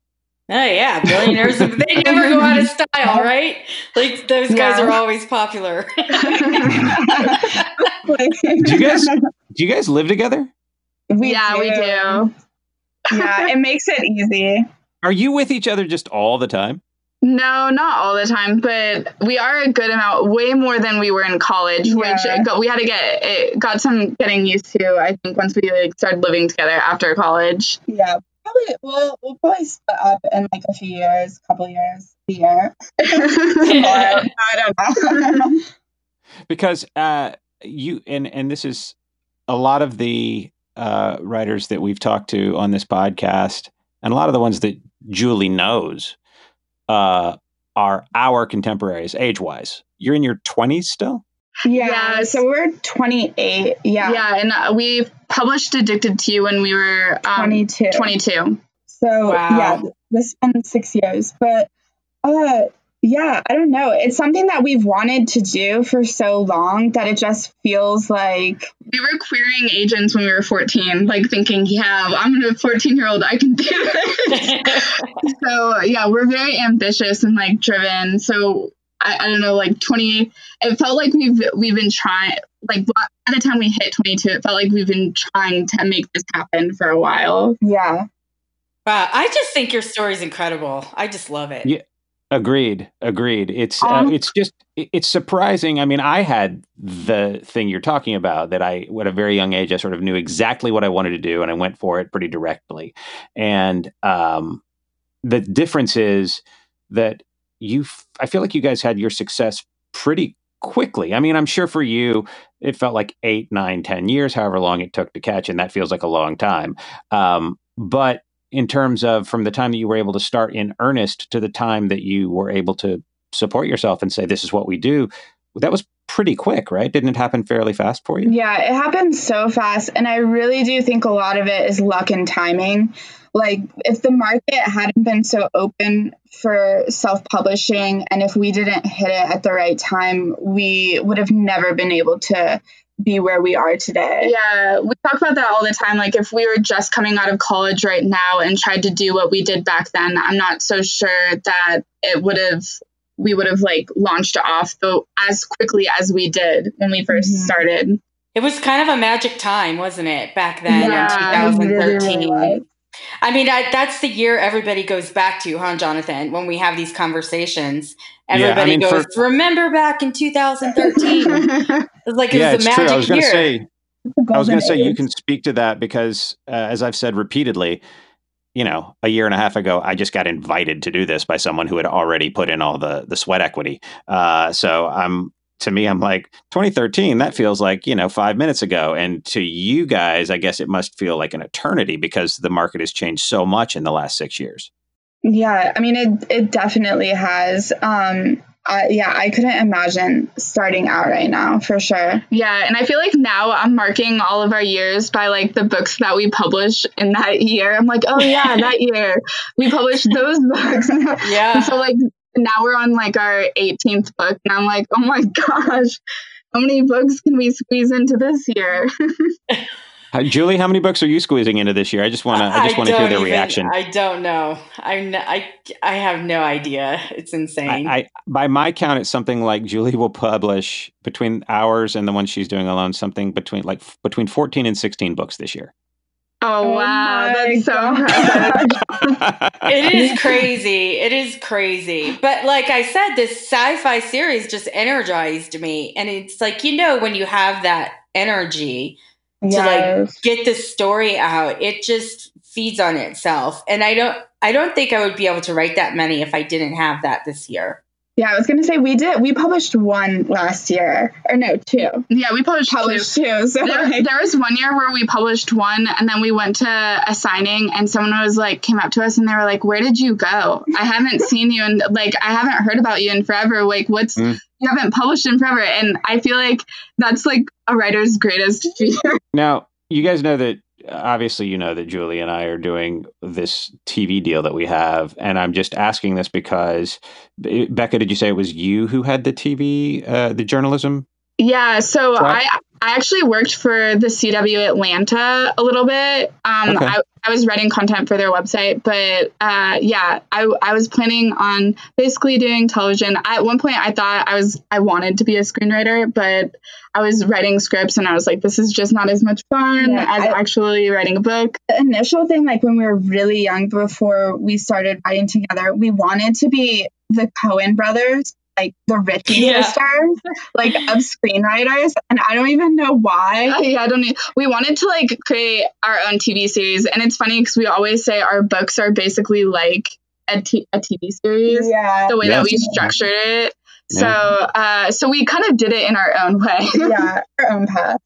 oh yeah billionaires they never go out of style right like those guys Yeah. are always popular Do you guys do you guys live together? we yeah, we do. yeah, it makes it easy. Are you with each other just all the time? No, not all the time, but we are a good amount, way more than we were in college, which got, we had to get it got some getting used to. I think once we like started living together after college. Yeah, probably we'll we'll probably split up in like a few years, couple years, a year. I don't know. because uh, you and and this is a lot of the uh, writers that we've talked to on this podcast, and a lot of the ones that Julie knows uh, are our contemporaries, age wise. You're in your twenties still. yeah, Yes. so we're 28. Yeah, Yeah, and uh, we published Addicted to You when we were um, 22. 22. So Wow. yeah, this has been six years, but uh, yeah, I don't know. It's something that we've wanted to do for so long that it just feels like We were querying agents when we were 14, like thinking, yeah, I'm a 14 year old, I can do this. so yeah, we're very ambitious and like driven. So I, I don't know, like 20, it felt like we've we've been trying, like by the time we hit 22, it felt like we've been trying to make this happen for a while. yeah, wow i just think your story's incredible i just love it Yeah. Agreed. Agreed. It's uh, Um, it's just it's surprising. I mean, I had the thing you're talking about that I at a very young age I sort of knew exactly what I wanted to do and I went for it pretty directly. And um, the difference is that you f- I feel like you guys had your success pretty quickly. I mean, I'm sure for you it felt like eight, nine, ten years, however long it took to catch, and that feels like a long time. Um, but in terms of from the time that you were able to start in earnest to the time that you were able to support yourself and say this is what we do that was pretty quick right didn't it happen fairly fast for you yeah, it happened so fast, and I really do think a lot of it is luck and timing. Like if the market hadn't been so open for self-publishing, and if we didn't hit it at the right time, we would have never been able to be where we are today. Yeah, we talk about that all the time. Like, if we were just coming out of college right now and tried to do what we did back then, I'm not so sure that it would have, we would have like launched off though as quickly as we did when we 1st Mhm. started. it was kind of a magic time wasn't it back then Yeah, in it really, really 2013. I mean, I, that's the year everybody goes back to, huh, Jonathan? When we have these conversations, everybody yeah, I mean, goes, for, "Remember back in 2013?" it's like it yeah, was a magic true. I was going to say, I was going to say you can speak to that because, uh, as I've said repeatedly, you know, a year and a half ago, I just got invited to do this by someone who had already put in all the the sweat equity. Uh, so I'm to me, I'm like 2013. That feels like you know five minutes ago, and to you guys, I guess it must feel like an eternity because the market has changed so much in the last six years. Yeah, I mean it. It definitely has. Um, uh, yeah, I couldn't imagine starting out right now for sure. Yeah, and I feel like now I'm marking all of our years by like the books that we publish in that year. I'm like, oh yeah, that year we published those books. yeah. And so like now we're on like our 18th book, and I'm like, oh my gosh, how many books can we squeeze into this year? Uh, Julie, how many books are you squeezing into this year? I just want to. I just want to hear their reaction. I don't know. I'm. I. I have no idea. It's insane. I, I, by my count, it's something like Julie will publish between ours and the one she's doing alone, something between like between fourteen and sixteen books this year. Oh, oh wow, that's so It is crazy. It is crazy. But like I said, this sci-fi series just energized me, and it's like you know when you have that energy yes. to like get the story out. It just feeds on itself. And I don't I don't think I would be able to write that many if I didn't have that this year. Yeah, I was gonna say we did. We published one last year, or no, two. Yeah, we published, published two. two so there, like, there, was one year where we published one, and then we went to a signing, and someone was like, came up to us, and they were like, "Where did you go? I haven't seen you, and like, I haven't heard about you in forever. Like, what's mm. You haven't published in forever?" And I feel like that's like a writer's greatest fear. Now, you guys know that obviously you know that Julie and I are doing this TV deal that we have, and I'm just asking this because Becca, did you say it was you who had the TV, uh, the journalism? Yeah, so I I actually worked for the CW Atlanta a little bit. Um, okay. I, I was writing content for their website, but uh, yeah, I, I was planning on basically doing television. I, at one point, I thought I was I wanted to be a screenwriter, but I was writing scripts and I was like, this is just not as much fun yeah, as I, actually writing a book. The initial thing, like when we were really young, before we started writing together, we wanted to be the Coen brothers like the Ritchie yeah. sisters, like of screenwriters, and I don't even know why. Yeah, I don't. Need, we wanted to like create our own TV series, and it's funny because we always say our books are basically like a, t- a TV series. Yeah, the way yes. that we structured it. Yeah. So, uh, so we kind of did it in our own way. yeah, our own path.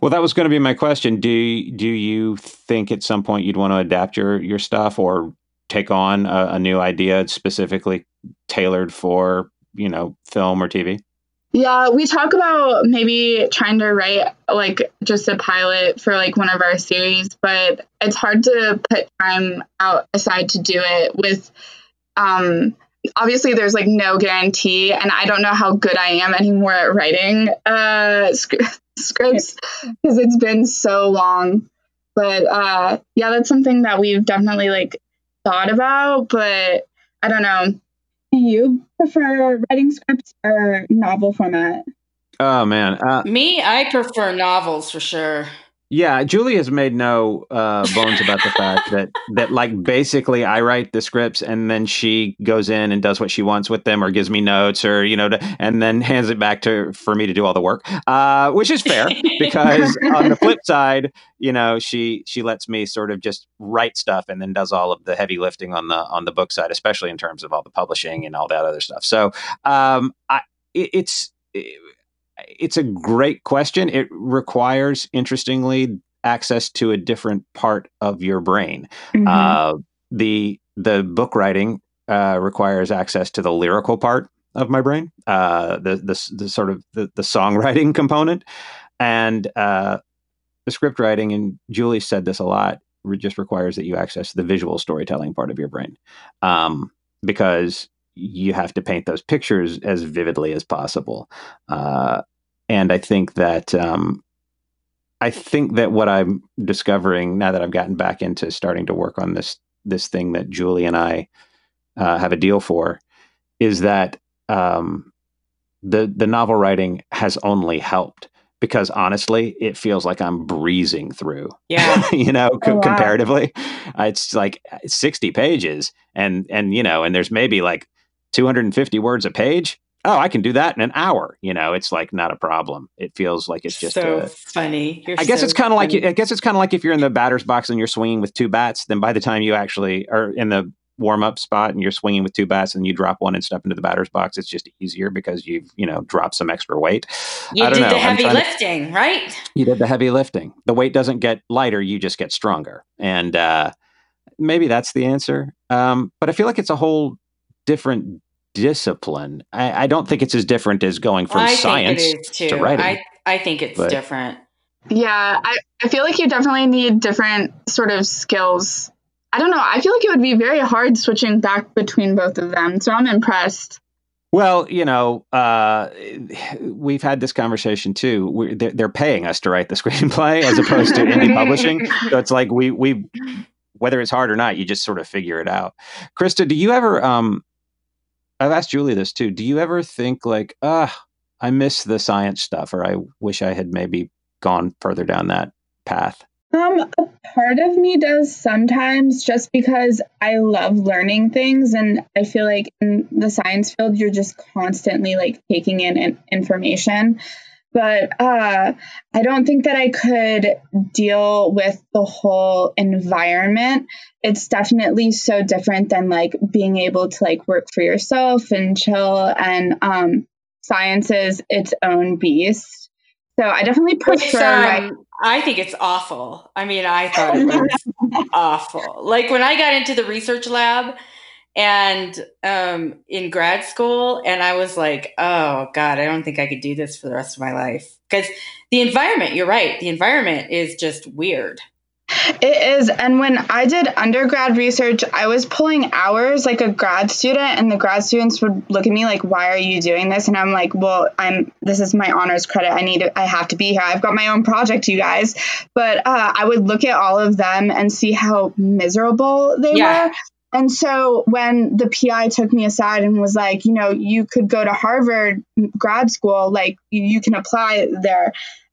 Well, that was going to be my question. Do do you think at some point you'd want to adapt your your stuff or take on a, a new idea specifically tailored for you know, film or TV? Yeah, we talk about maybe trying to write like just a pilot for like one of our series, but it's hard to put time out aside to do it with um obviously there's like no guarantee and I don't know how good I am anymore at writing uh sc- scripts because it's been so long. But uh yeah, that's something that we've definitely like thought about, but I don't know do you prefer writing scripts or novel format? Oh man, uh, me, I prefer novels for sure. Yeah, Julie has made no uh, bones about the fact that that like basically I write the scripts and then she goes in and does what she wants with them or gives me notes or you know to, and then hands it back to for me to do all the work, uh, which is fair because on the flip side, you know she she lets me sort of just write stuff and then does all of the heavy lifting on the on the book side, especially in terms of all the publishing and all that other stuff. So um, I it, it's. It, it's a great question. It requires, interestingly, access to a different part of your brain. Mm-hmm. Uh, the the book writing uh, requires access to the lyrical part of my brain, uh, the, the the sort of the, the songwriting component, and uh, the script writing. And Julie said this a lot. Just requires that you access the visual storytelling part of your brain, um, because you have to paint those pictures as vividly as possible. Uh, and I think that um, I think that what I'm discovering now that I've gotten back into starting to work on this this thing that Julie and I uh, have a deal for is that um, the the novel writing has only helped because honestly, it feels like I'm breezing through. Yeah. you know, oh, wow. comparatively, it's like 60 pages and, and, you know, and there's maybe like 250 words a page. Oh, I can do that in an hour. You know, it's like not a problem. It feels like it's just so a, funny. You're I guess so it's kind of like I guess it's kind of like if you're in the batter's box and you're swinging with two bats. Then by the time you actually are in the warm up spot and you're swinging with two bats and you drop one and step into the batter's box, it's just easier because you've, you know, dropped some extra weight. You did know. the heavy lifting, to, right? You did the heavy lifting. The weight doesn't get lighter, you just get stronger. And uh, maybe that's the answer. Um, but I feel like it's a whole different discipline. I, I, don't think it's as different as going from I science to writing. I, I think it's but, different. Yeah, I, I feel like you definitely need different sort of skills I don't know. I feel like it would be very hard switching back between both of them. So I'm impressed. Well, you know, uh, we've had this conversation too. They're, they're, paying us to write the screenplay as opposed to indie publishing. So it's like we we whether it's hard or not, you just sort of figure it out. Krista, do you ever? Um, I've asked Julie this too. Do you ever think like, ah, I miss the science stuff, or I wish I had maybe gone further down that path? Um, a part of me does sometimes just because I love learning things and I feel like in the science field you're just constantly like taking in information. But uh, I don't think that I could deal with the whole environment. It's definitely so different than like being able to like work for yourself and chill and um, science is its own beast. So I definitely prefer. Um, I think it's awful. I mean, I thought it was awful. Like when I got into the research lab and um, in grad school, and I was like, oh God, I don't think I could do this for the rest of my life. Because the environment, you're right, the environment is just weird. It is. And when I did undergrad research, I was pulling hours like a grad student, and the grad students would look at me like, Why are you doing this? And I'm like, Well, I'm this is my honors credit. I need to, I have to be here. I've got my own project, you guys. But uh, I would look at all of them and see how miserable they yeah. were. And so when the PI took me aside and was like, you know, you could go to Harvard grad school, like you can apply there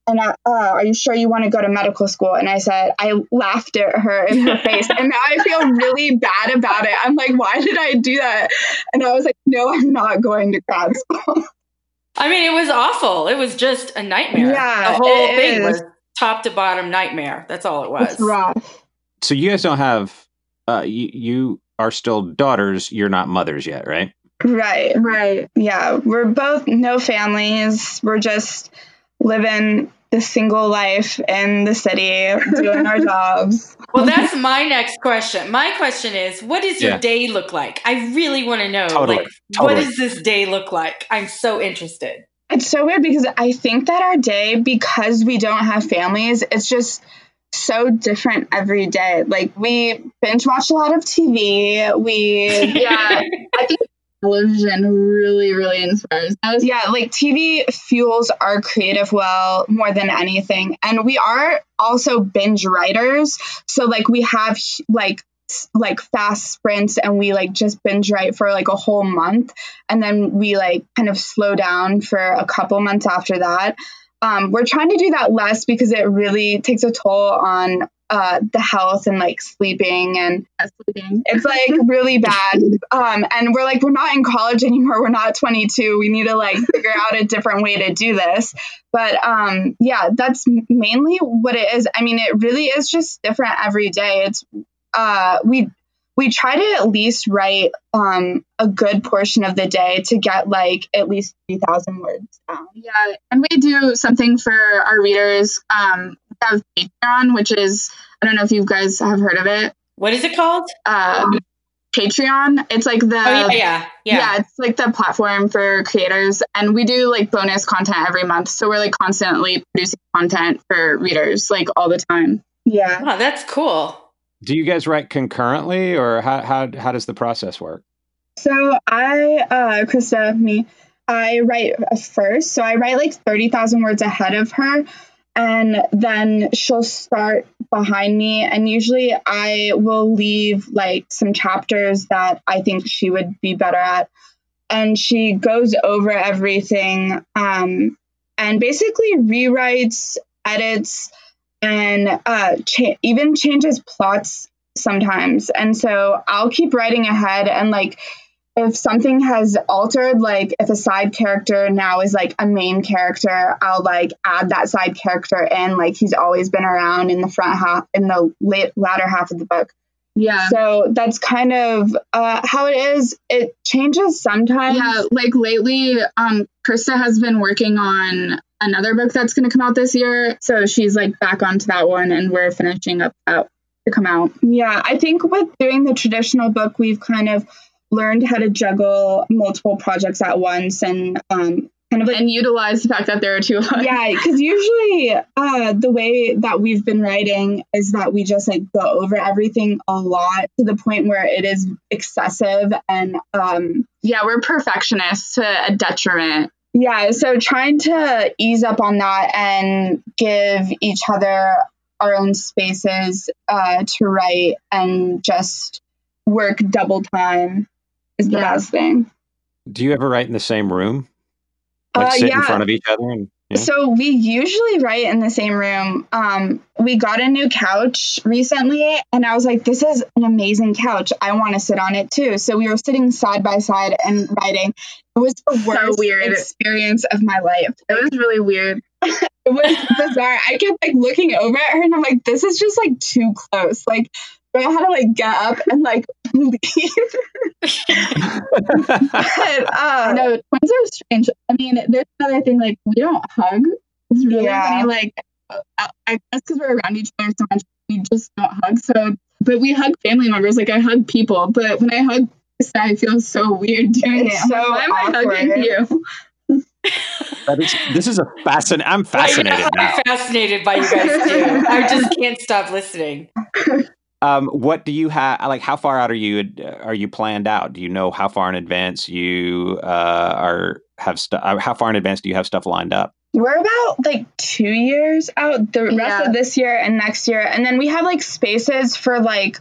and I, uh, are you sure you want to go to medical school? And I said, I laughed at her in her face. And now I feel really bad about it. I'm like, why did I do that? And I was like, no, I'm not going to grad school. I mean, it was awful. It was just a nightmare. Yeah. The whole thing is. was top to bottom nightmare. That's all it was. It's rough. So you guys don't have, uh, you, you are still daughters. You're not mothers yet, right? Right, right. Yeah. We're both no families. We're just living the single life in the city, doing our jobs. Well, that's my next question. My question is, what does your yeah. day look like? I really want to know. Totally. Like, totally. what does this day look like? I'm so interested. It's so weird because I think that our day, because we don't have families, it's just so different every day. Like we binge watch a lot of TV. We yeah, I think television really, really inspires us. Yeah, like TV fuels our creative well more than anything. And we are also binge writers. So like we have like like fast sprints and we like just binge write for like a whole month and then we like kind of slow down for a couple months after that um, we're trying to do that less because it really takes a toll on uh, the health and like sleeping and sleeping. it's like really bad. Um, and we're like, we're not in college anymore. We're not 22. We need to like figure out a different way to do this. But um, yeah, that's mainly what it is. I mean, it really is just different every day. It's uh, we we try to at least write um, a good portion of the day to get like at least 3,000 words down. Yeah, and we do something for our readers. Um, we have Patreon, which is, I don't know if you guys have heard of it. What is it called? Um, Patreon. It's like the oh, yeah, yeah, yeah, yeah. It's like the platform for creators, and we do like bonus content every month. So we're like constantly producing content for readers, like all the time. Yeah. Oh, that's cool. Do you guys write concurrently, or how how how does the process work? So I, uh, Krista, me, I write first. So I write like thirty thousand words ahead of her, and then she'll start behind me. And usually I will leave like some chapters that I think she would be better at, and she goes over everything. Um, and basically rewrites, edits, and uh, cha- even changes plots sometimes. And so I'll keep writing ahead and like if something has altered, like if a side character now is like a main character, I'll like add that side character in. Like he's always been around in the front half, in the late latter half of the book. Yeah. So that's kind of uh, how it is. It changes sometimes. Yeah, like lately, um, Krista has been working on another book that's going to come out this year. So she's like back onto that one, and we're finishing up that to come out. Yeah, I think with doing the traditional book, we've kind of learned how to juggle multiple projects at once and um, kind of like and utilize the fact that there are two yeah because usually uh, the way that we've been writing is that we just like go over everything a lot to the point where it is excessive and um, yeah we're perfectionists to a detriment yeah so trying to ease up on that and give each other our own spaces uh, to write and just work double time is the Yeah. best thing. Do you ever write in the same room? Like Uh, sit in front of each other and yeah. So we usually write in the same room. Um, we got a new couch recently, and I was like, "This is an amazing couch. I want to sit on it too." So we were sitting side by side and writing. It was the worst weird. experience of my life. it was really weird It was bizarre. I kept like looking over at her, and I'm like, "This is just like too close." Like, I had to like get up and like leave. but, uh, know twins are strange. I mean, there's another thing like we don't hug. It's really Yeah. funny. Like uh, I guess because we're around each other so much, we just don't hug. So, but we hug family members. Like I hug people, but when I hug Krista, I feel so weird doing It's it. I'm like, so Why am I hugging you? That is- this is a fascinating. I'm fascinated now. I'm fascinated by you guys too. I just can't stop listening. Um, what do you have? Like, how far out are you? Are you planned out? Do you know how far in advance you uh, are have stuff? How far in advance do you have stuff lined up? We're about like two years out, the rest Yeah. of this year and next year. And then we have like spaces for like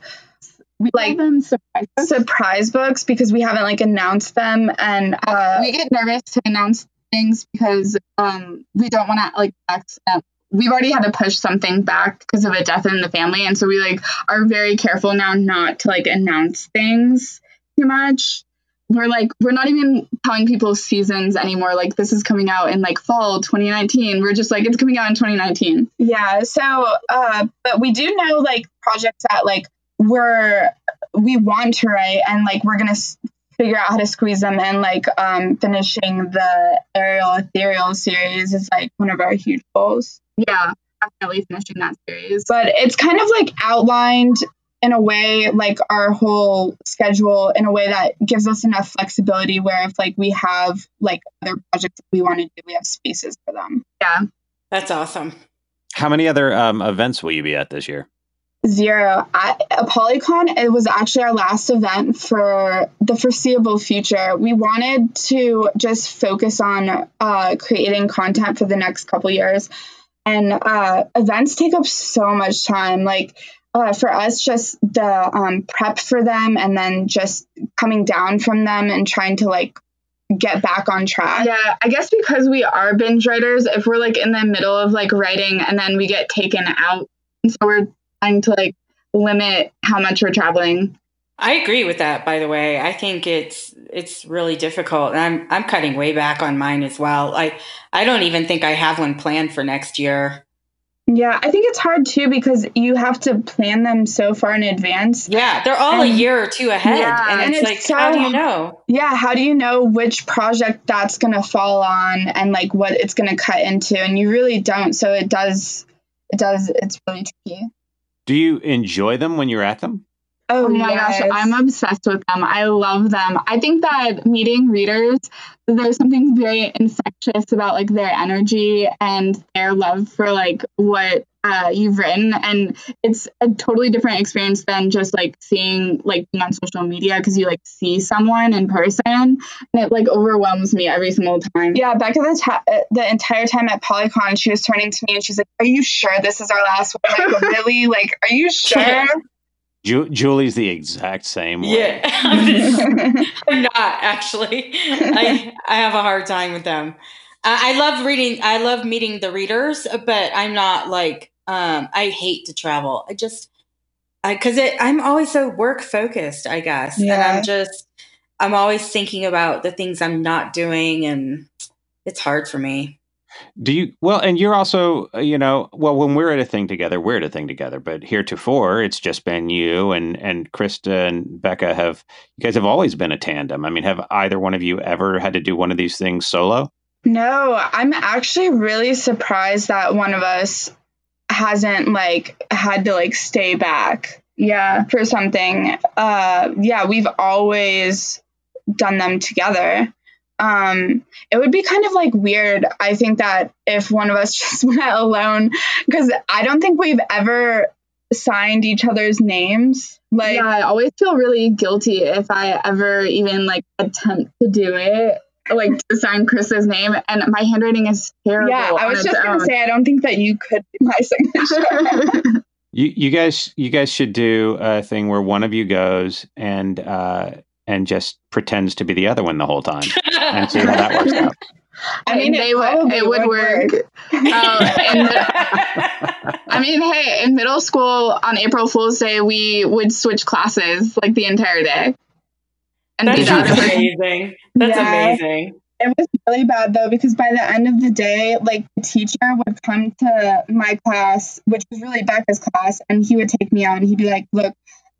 We Like- like them surprise. us. surprise books because we haven't like announced them. And uh, we get nervous to announce things because um we don't want to like accident. We've already had to push something back because of a death in the family, and so we like are very careful now not to like announce things too much. We're like we're not even telling people seasons anymore. Like this is coming out in like fall 2019. We're just like it's coming out in 2019. yeah, so, uh, but we do know like projects that like we're, we want to write and like we're to s- figure out how to squeeze them in. Like um, finishing the aerial Ethereal series is like one of our huge goals. Yeah, definitely finishing that series. but it's kind of like outlined in a way like our whole schedule in a way that gives us enough flexibility where if like we have like other projects that we want to do we have spaces for them Yeah, That's awesome. How many other um, events will you be at this year? zero at ApollyCon it was actually our last event for the foreseeable future we wanted to just focus on uh, creating content for the next couple years and uh, events take up so much time like uh, for us just the um, prep for them and then just coming down from them and trying to like get back on track Yeah, I guess because we are binge writers, if we're like in the middle of like writing and then we get taken out, so we're trying to like limit how much we're traveling. I agree with that. By the way, I think it's it's really difficult, and I'm I'm cutting way back on mine as well. I I don't even think I have one planned for next year. yeah i think it's hard too because you have to plan them so far in advance Yeah, they're all a year or two ahead, Yeah, and and it's, it's like, how do you know? yeah how do you know which project that's going to fall on and like what it's going to cut into and you really don't so it does it does it's really tricky Do you enjoy them when you're at them? Oh my yes. gosh, I'm obsessed with them. I love them. I think that meeting readers, there's something very infectious about like their energy and their love for like what uh, you've written, and it's a totally different experience than just like seeing like being on social media because you like see someone in person, and it like overwhelms me every single time. yeah becca the, ta- uh, the entire time at ApollyCon she was turning to me and she's like are you sure this is our last one like really like are you sure Ju- Julie's the exact same way. Yeah, I'm, just- I'm not actually. I I have a hard time with them. I love reading. I love meeting the readers, but I'm not like um, I hate to travel. I just because I'm always so work focused, I guess, yeah. and I'm just I'm always thinking about the things I'm not doing, and it's hard for me. Do you well, and you're also, uh, you know, well, when we're at a thing together, we're at a thing together. But heretofore, it's just been you and and Krista and Becca have you guys have always been a tandem. I mean, have either one of you ever had to do one of these things solo? No, I'm actually really surprised that one of us hasn't like had to like stay back. Yeah, for something. Uh, yeah, we've always done them together um it would be kind of like weird i think that if one of us just went alone because i don't think we've ever signed each other's names like yeah i always feel really guilty if i ever even like attempt to do it like to sign Chris's name, and my handwriting is terrible. Yeah, I was just gonna say I don't think that you could be my signature. you you guys you guys should do a thing where one of you goes and uh, and just pretends to be the other one the whole time and see how that works out. I mean, they would, it would work. work. Um, I mean, hey, in middle school on April Fool's Day, we would switch classes like the entire day. And That's amazing. That's yeah. amazing. It was really bad though because by the end of the day, like the teacher would come to my class, which was really Becca's class, and he would take me out and he'd be like, "Look,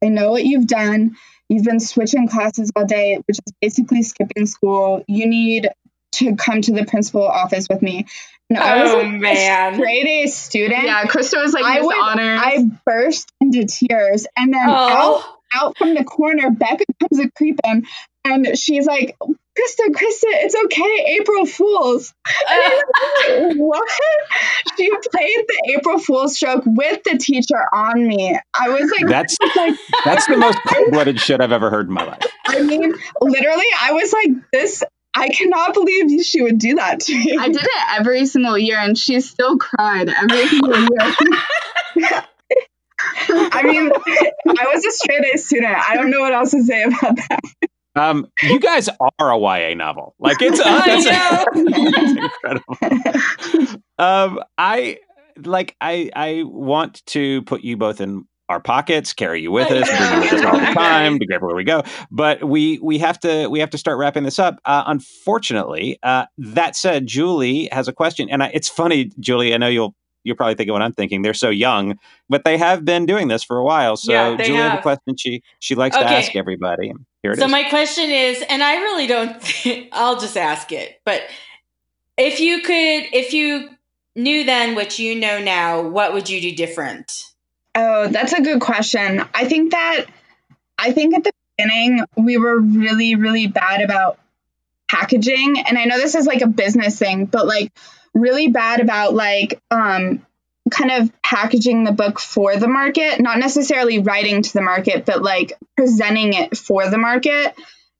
I know what you've done. You've been switching classes all day, which is basically skipping school. You need to come to the principal office with me. And I was oh, like man. a straight A student. Yeah, Krista was like I would, honors. I burst into tears. And then oh. out, out from the corner, Becca comes a creeping and she's like, Krista, Krista, it's okay. April Fools. Like, what? She played the April Fool's joke with the teacher on me. I was like, that's like, that's the most cold blooded shit I've ever heard in my life. I mean, literally, I was like, this. I cannot believe she would do that to me. I did it every single year, and she still cried every single year. I mean, I was a straight A student. I don't know what else to say about that. Um, you guys are a YA novel. Like it's, uh, that's, incredible. um, I like I I want to put you both in our pockets, carry you with us, bring you with us all the time, careful where we go. But we we have to we have to start wrapping this up. Uh, unfortunately, uh, that said, Julie has a question, and I, it's funny, Julie. I know you'll you're probably thinking what I'm thinking. They're so young, but they have been doing this for a while. So yeah, Julie have. has a question she she likes okay. to ask everybody. Here it so is. my question is, and I really don't. Think, I'll just ask it. But if you could, if you knew then what you know now, what would you do different? Oh, that's a good question. I think that I think at the beginning we were really really bad about packaging, and I know this is like a business thing, but like really bad about like um kind of packaging the book for the market, not necessarily writing to the market, but like presenting it for the market.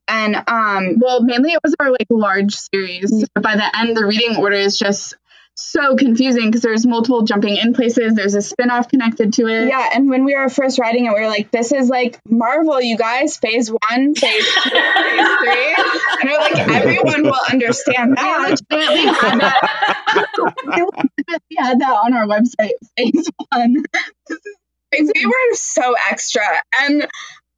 And um well, mainly it was our like large series. Mm-hmm. By the end, the reading order is just so confusing because there's multiple jumping in places. There's a spin-off connected to it. Yeah, and when we were first writing it, we were like, this is like Marvel, you guys, phase one, phase two, phase three. And we're like, everyone will understand that. We had that. we had that on our website, phase one. we were so extra. And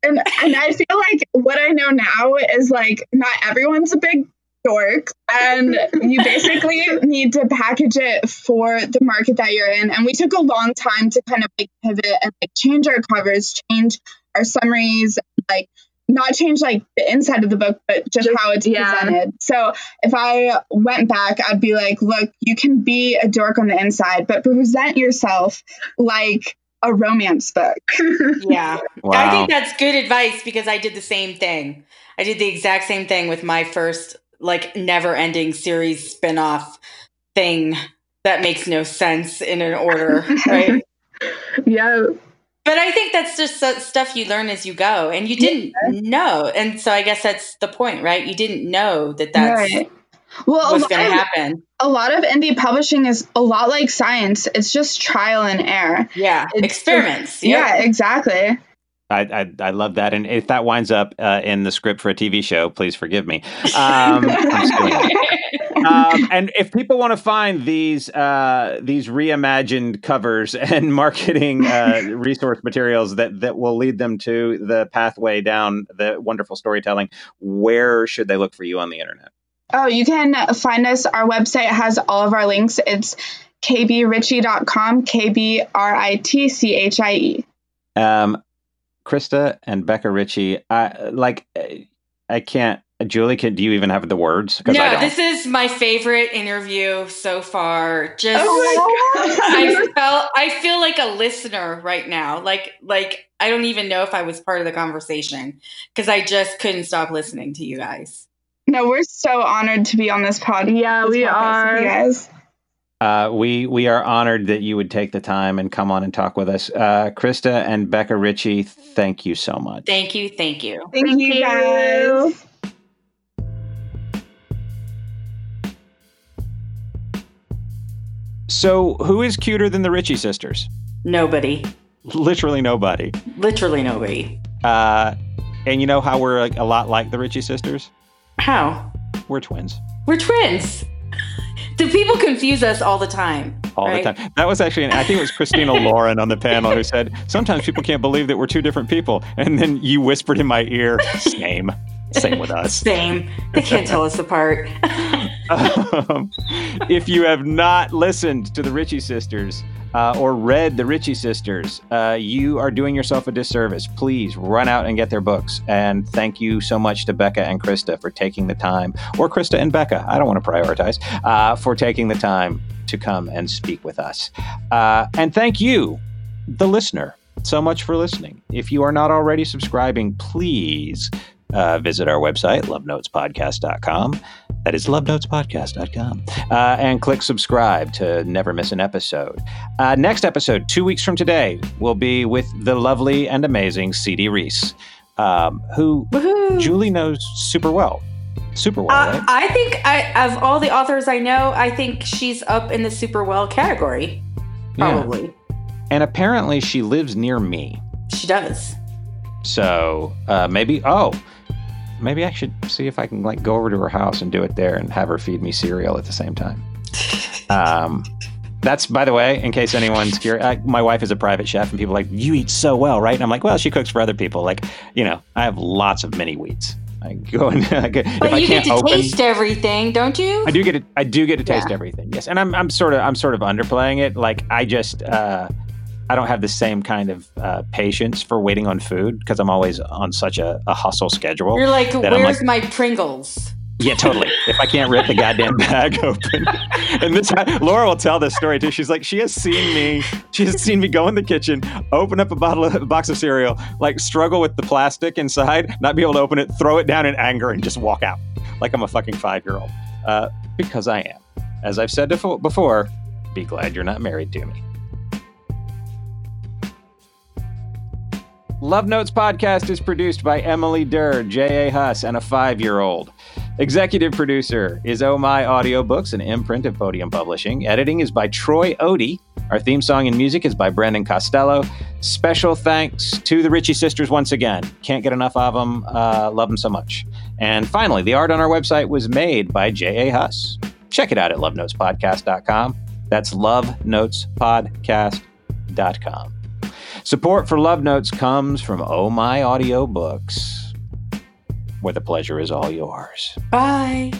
and and I feel like what I know now is like not everyone's a big dork and you basically need to package it for the market that you're in. And we took a long time to kind of like pivot and like change our covers change our summaries like not change like the inside of the book but just, just how it's yeah. presented. So if i went back i'd be like look you can be a dork on the inside but present yourself like a romance book. Yeah. Wow. i think that's good advice because i did the same thing. I did the exact same thing with my first like never ending series spinoff thing that makes no sense in an order, right? yeah. But I think that's just stuff you learn as you go, and you didn't yeah. know, and so I guess that's the point, right? You didn't know that that's right. well, what's going to happen. A lot of indie publishing is a lot like science; it's just trial and error. Yeah, it's, experiments. Yeah, yeah exactly. I, I, I love that, and if that winds up uh, in the script for a TV show, please forgive me. Um, um, and if people want to find these uh, these reimagined covers and marketing uh, resource materials that that will lead them to the pathway down the wonderful storytelling, where should they look for you on the internet? Oh, you can find us. Our website has all of our links. It's kbritchie.com, K B R I T C H I E. Um, Krista and Becca Ritchie, I like. Eh, I can't. Julie, can do you even have the words? No, this is my favorite interview so far. Just oh I felt I feel like a listener right now. Like like I don't even know if I was part of the conversation because I just couldn't stop listening to you guys. No, we're so honored to be on this pod. Yeah, this we are. guys. Uh, we we are honored that you would take the time and come on and talk with us. Uh, Krista and Becca Ritchie, thank you so much. Thank you, thank you, thank, thank you guys. So, who is cuter than the Ritchie sisters? Nobody. Literally nobody. Literally nobody. Uh, and you know how we're like, a lot like the Ritchie sisters? How? We're twins. We're twins. Do people confuse us all the time? All right? the time. That was actually, I think it was Christina Lauren on the panel who said, sometimes people can't believe that we're two different people. And then you whispered in my ear, same. Same with us. Same. They can't tell us apart. um, if you have not listened to the Ritchie sisters, uh, or read the Ritchie sisters, uh, you are doing yourself a disservice. Please run out and get their books. And thank you so much to Becca and Krista for taking the time, or Krista and Becca, I don't want to prioritize, uh, for taking the time to come and speak with us. Uh, and thank you, the listener, so much for listening. If you are not already subscribing, please uh, visit our website, lovenotespodcast.com. That is lovenotespodcast.com. Uh, and click subscribe to never miss an episode. Uh, next episode, two weeks from today, will be with the lovely and amazing C.D. Reiss, um, who Woo-hoo. Julie knows super well. Super well, uh, right? I think I, of all the authors I know, I think she's up in the super well category. Probably. Yeah. And apparently she lives near me. She does. So uh, maybe, oh, maybe I should see if I can like go over to her house and do it there and have her feed me cereal at the same time. Um, that's by the way, in case anyone's curious, I, my wife is a private chef, and people are like, "You eat so well, right?" And I'm like, "Well, she cooks for other people. Like, you know, I have lots of mini wheats. I go and I go, but you get to open, taste everything, don't you? I do get to, I do get to taste yeah. everything. Yes, and I'm I'm sort of I'm sort of underplaying it. Like I just uh, I don't have the same kind of uh, patience for waiting on food because I'm always on such a, a hustle schedule. You're like, where's like, my Pringles? Yeah, totally. if I can't rip the goddamn bag open, and this Laura will tell this story too. She's like, she has seen me. She has seen me go in the kitchen, open up a bottle of a box of cereal, like struggle with the plastic inside, not be able to open it, throw it down in anger, and just walk out like I'm a fucking five year old. Uh, because I am. As I've said before, be glad you're not married to me. Love Notes podcast is produced by Emily Durr, J.A. Huss, and a five year old. Executive producer is Oh My Audiobooks, an imprint of Podium Publishing. Editing is by Troy Odie. Our theme song and music is by Brandon Costello. Special thanks to the Ritchie sisters once again. Can't get enough of them. Uh, love them so much. And finally, the art on our website was made by J.A. Huss. Check it out at lovenotespodcast.com. That's lovenotespodcast.com. Support for Love Notes comes from Oh My Audio Books, where the pleasure is all yours. Bye.